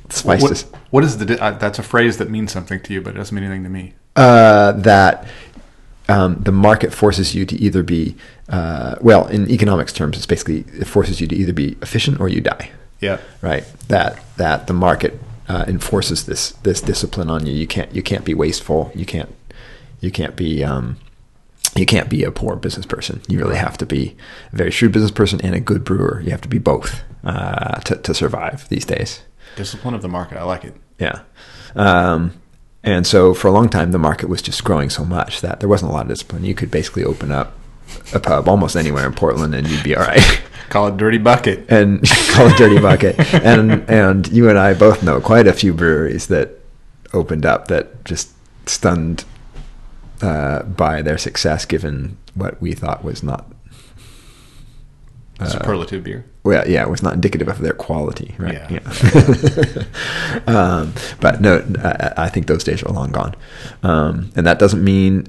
to What, what is the? Uh, that's a phrase that means something to you, but it doesn't mean anything to me. uh, that um, the market forces you to either be uh, well in economics terms, it's basically it forces you to either be efficient or you die. Yeah. right? That that the market uh, enforces this this discipline on you. You can't you can't be wasteful. You can't you can't be um, you can't be a poor business person. You really have to be a very shrewd business person and a good brewer. You have to be both uh, to to survive these days. Discipline of the market. I like it. Yeah. Um, and so for a long time, the market was just growing so much that there wasn't a lot of discipline. You could basically open up a pub almost anywhere in Portland and you'd be all right. Call it dirty bucket. and call it Dirty Bucket. and and you and I both know quite a few breweries that opened up that just stunned uh, by their success, given what we thought was not. Uh, Superlative beer. well, yeah, it was not indicative of their quality, right? Yeah. um, but no, I, I think those days are long gone, um, and that doesn't mean.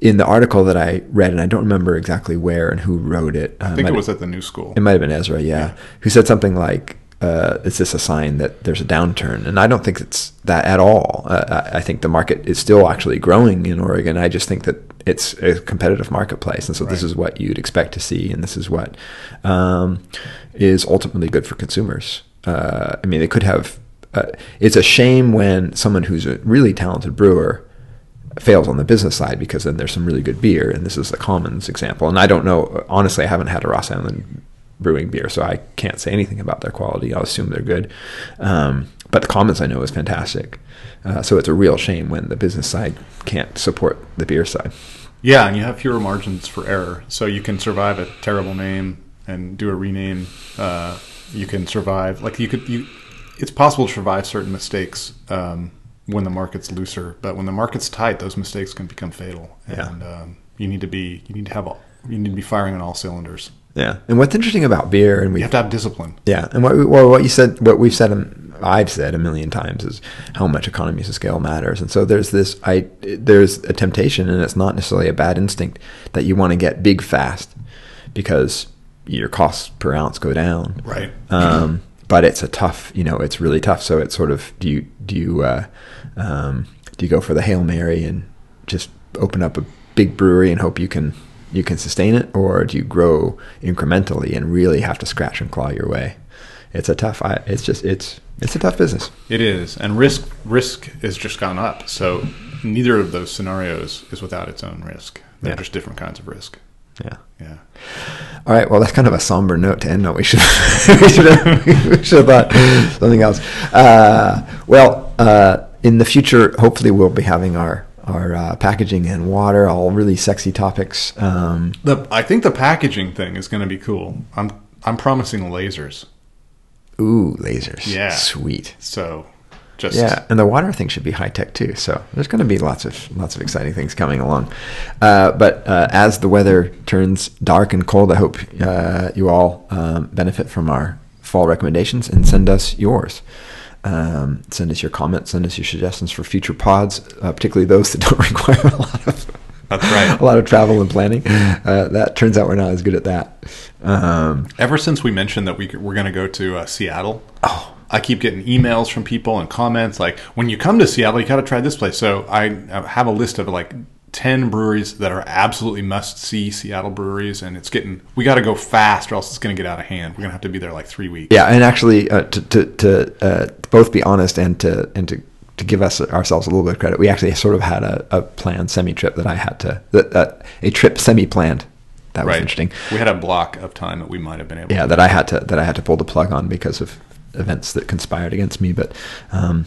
In the article that I read, and I don't remember exactly where and who wrote it. uh, I think might it was at the new school. it might have been Ezra, yeah, Yeah. who said something like, uh, "Is this a sign that there's a downturn?" And I don't think it's that at all. Uh, I I think the market is still actually growing in Oregon. I just think that it's a competitive marketplace, and so this is what you'd expect to see, and this is what um, is ultimately good for consumers. Uh, I mean, they could have. Uh, it's a shame when someone who's a really talented brewer fails on the business side because then there's some really good beer, and this is a Commons example. And I don't know, honestly, I haven't had a Ross Island brewing beer, so I can't say anything about their quality. I'll assume they're good. Um, but the Commons I know is fantastic. Uh, so it's a real shame when the business side can't support the beer side. Yeah, and you have fewer margins for error, so you can survive a terrible name and do a rename. Uh, you can survive like you could you. It's possible to survive certain mistakes um, when the market's looser, but when the market's tight, those mistakes can become fatal. Yeah. And um, you need to be you need to have all, you need to be firing on all cylinders. Yeah. And what's interesting about beer, and we You have to have discipline. Yeah, and what well, what you said, what we've said, um, I've said a million times is how much economies of scale matters, and so there's this, I there's a temptation, and it's not necessarily a bad instinct that you want to get big fast because your costs per ounce go down, Right. Um, but it's a tough, you know, it's really tough. So it's sort of do you do you uh, um, do you go for the hail mary and just open up a big brewery and hope you can you can sustain it, or do you grow incrementally and really have to scratch and claw your way? It's a tough. I, it's just it's it's a tough business. It is, and risk risk has just gone up. So neither of those scenarios is without its own risk. They're Yeah. just different kinds of risk. Yeah. Yeah. All right. Well, that's kind of a somber note to end on. We should we should have, we should have thought something else. Uh, well, uh, in the future, hopefully, we'll be having our our uh, packaging and water, all really sexy topics. Um, The I think the packaging thing is going to be cool. I'm I'm promising lasers. ooh, lasers. Yeah. Sweet. So just Yeah, and the water thing should be high tech too. So there's going to be lots of lots of exciting things coming along. Uh, but uh, as the weather turns dark and cold, I hope uh, you all um, benefit from our fall recommendations and send us yours. Um, send us your comments, send us your suggestions for future pods, uh, particularly those that don't require a lot of That's right. a lot of travel and planning. Uh, that turns out we're not as good at that. Um, Ever since we mentioned that we we're going to go to uh, Seattle, oh, I keep getting emails from people and comments like, "When you come to Seattle, you got to try this place." So I I have a list of like ten breweries that are absolutely must see Seattle breweries, and it's getting we got to go fast or else it's going to get out of hand. We're going to have to be there like three weeks. yeah, and actually, uh, to to, to uh, both be honest and to and to to give us ourselves a little bit of credit, we actually sort of had a, a planned semi trip that I had to that, uh, a trip semi planned. That was right. interesting. We had a block of time that we might have been able. Yeah, to that I had to that I had to pull the plug on because of events that conspired against me. But um,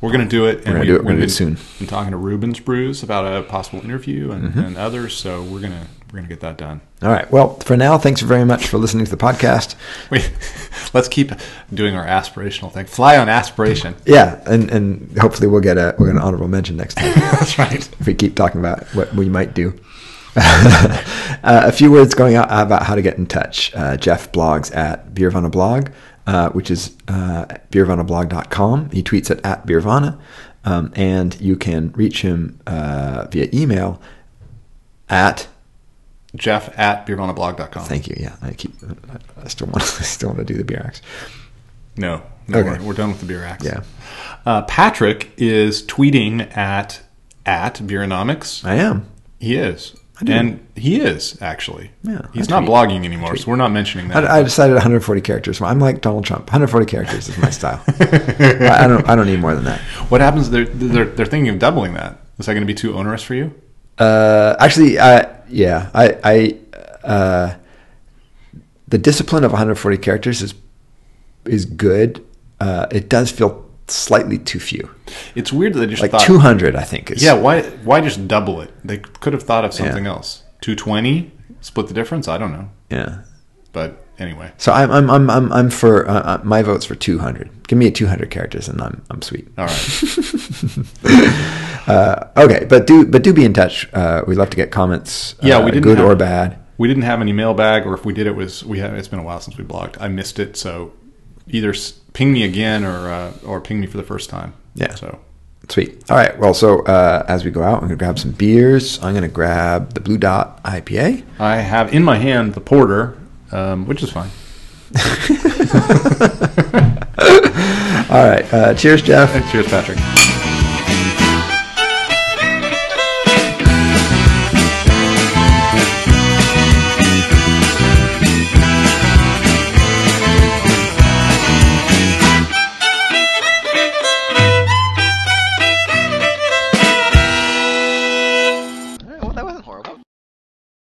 We're going to do it. We're gonna we- do it. We're gonna do it soon. I'm talking to Reuben's Brews about a possible interview and, Mm-hmm. and others, so we're gonna we're gonna get that done. all right. Well, for now, thanks very much for listening to the podcast. We, let's keep doing our aspirational thing. Fly on aspiration. Yeah, and and hopefully we'll get a we're an honorable mention next time. That's right. if we keep talking about what we might do. uh, a few words going out about how to get in touch. Uh, Jeff blogs at Beervana blog, uh, which is uh, beervanablog.com. He tweets at, at Beervana, um, and you can reach him uh, via email at. Jeff at beervanablog.com. Thank you. Yeah, I keep. I still want. I still want to do the beer axe. No, no Okay. we're, we're done with the beer axe. Yeah, Uh, Patrick is tweeting at at Beeronomics. I am. He is. And he is actually. Yeah, He's not tweet. blogging anymore, so we're not mentioning that. I, I decided 140 characters. I'm like Donald Trump. 140 characters is my style. I, I don't. I don't need more than that. what happens? They're, they're they're thinking of doubling that. Is that going to be too onerous for you? Uh, actually, I yeah, I, I uh, the discipline of 140 characters is is good. Uh, it does feel slightly too few. It's weird that they just Like thought. 200, I think is. Yeah, why why just double it? They could have thought of something else. Two twenty, split the difference. I don't know, yeah. but anyway, So I'm I'm I'm I'm, I'm for uh, uh, my vote's for 200. Give me a 200 characters, and I'm I'm sweet. all right. Uh, okay, but do but do be in touch. Uh, we'd love to get comments. Yeah, uh, we didn't good have- or bad. we didn't have any mailbag, or if we did, it was we have. It's been a while since we blogged. I missed it, so either ping me again or uh, or ping me for the first time. Yeah. So Sweet. All right. Well, so uh, as we go out, I'm gonna grab some beers. I'm gonna grab the Blue Dot IPA. I have in my hand the porter, um, which is fine. All right. Uh, cheers, Jeff. Cheers, Patrick.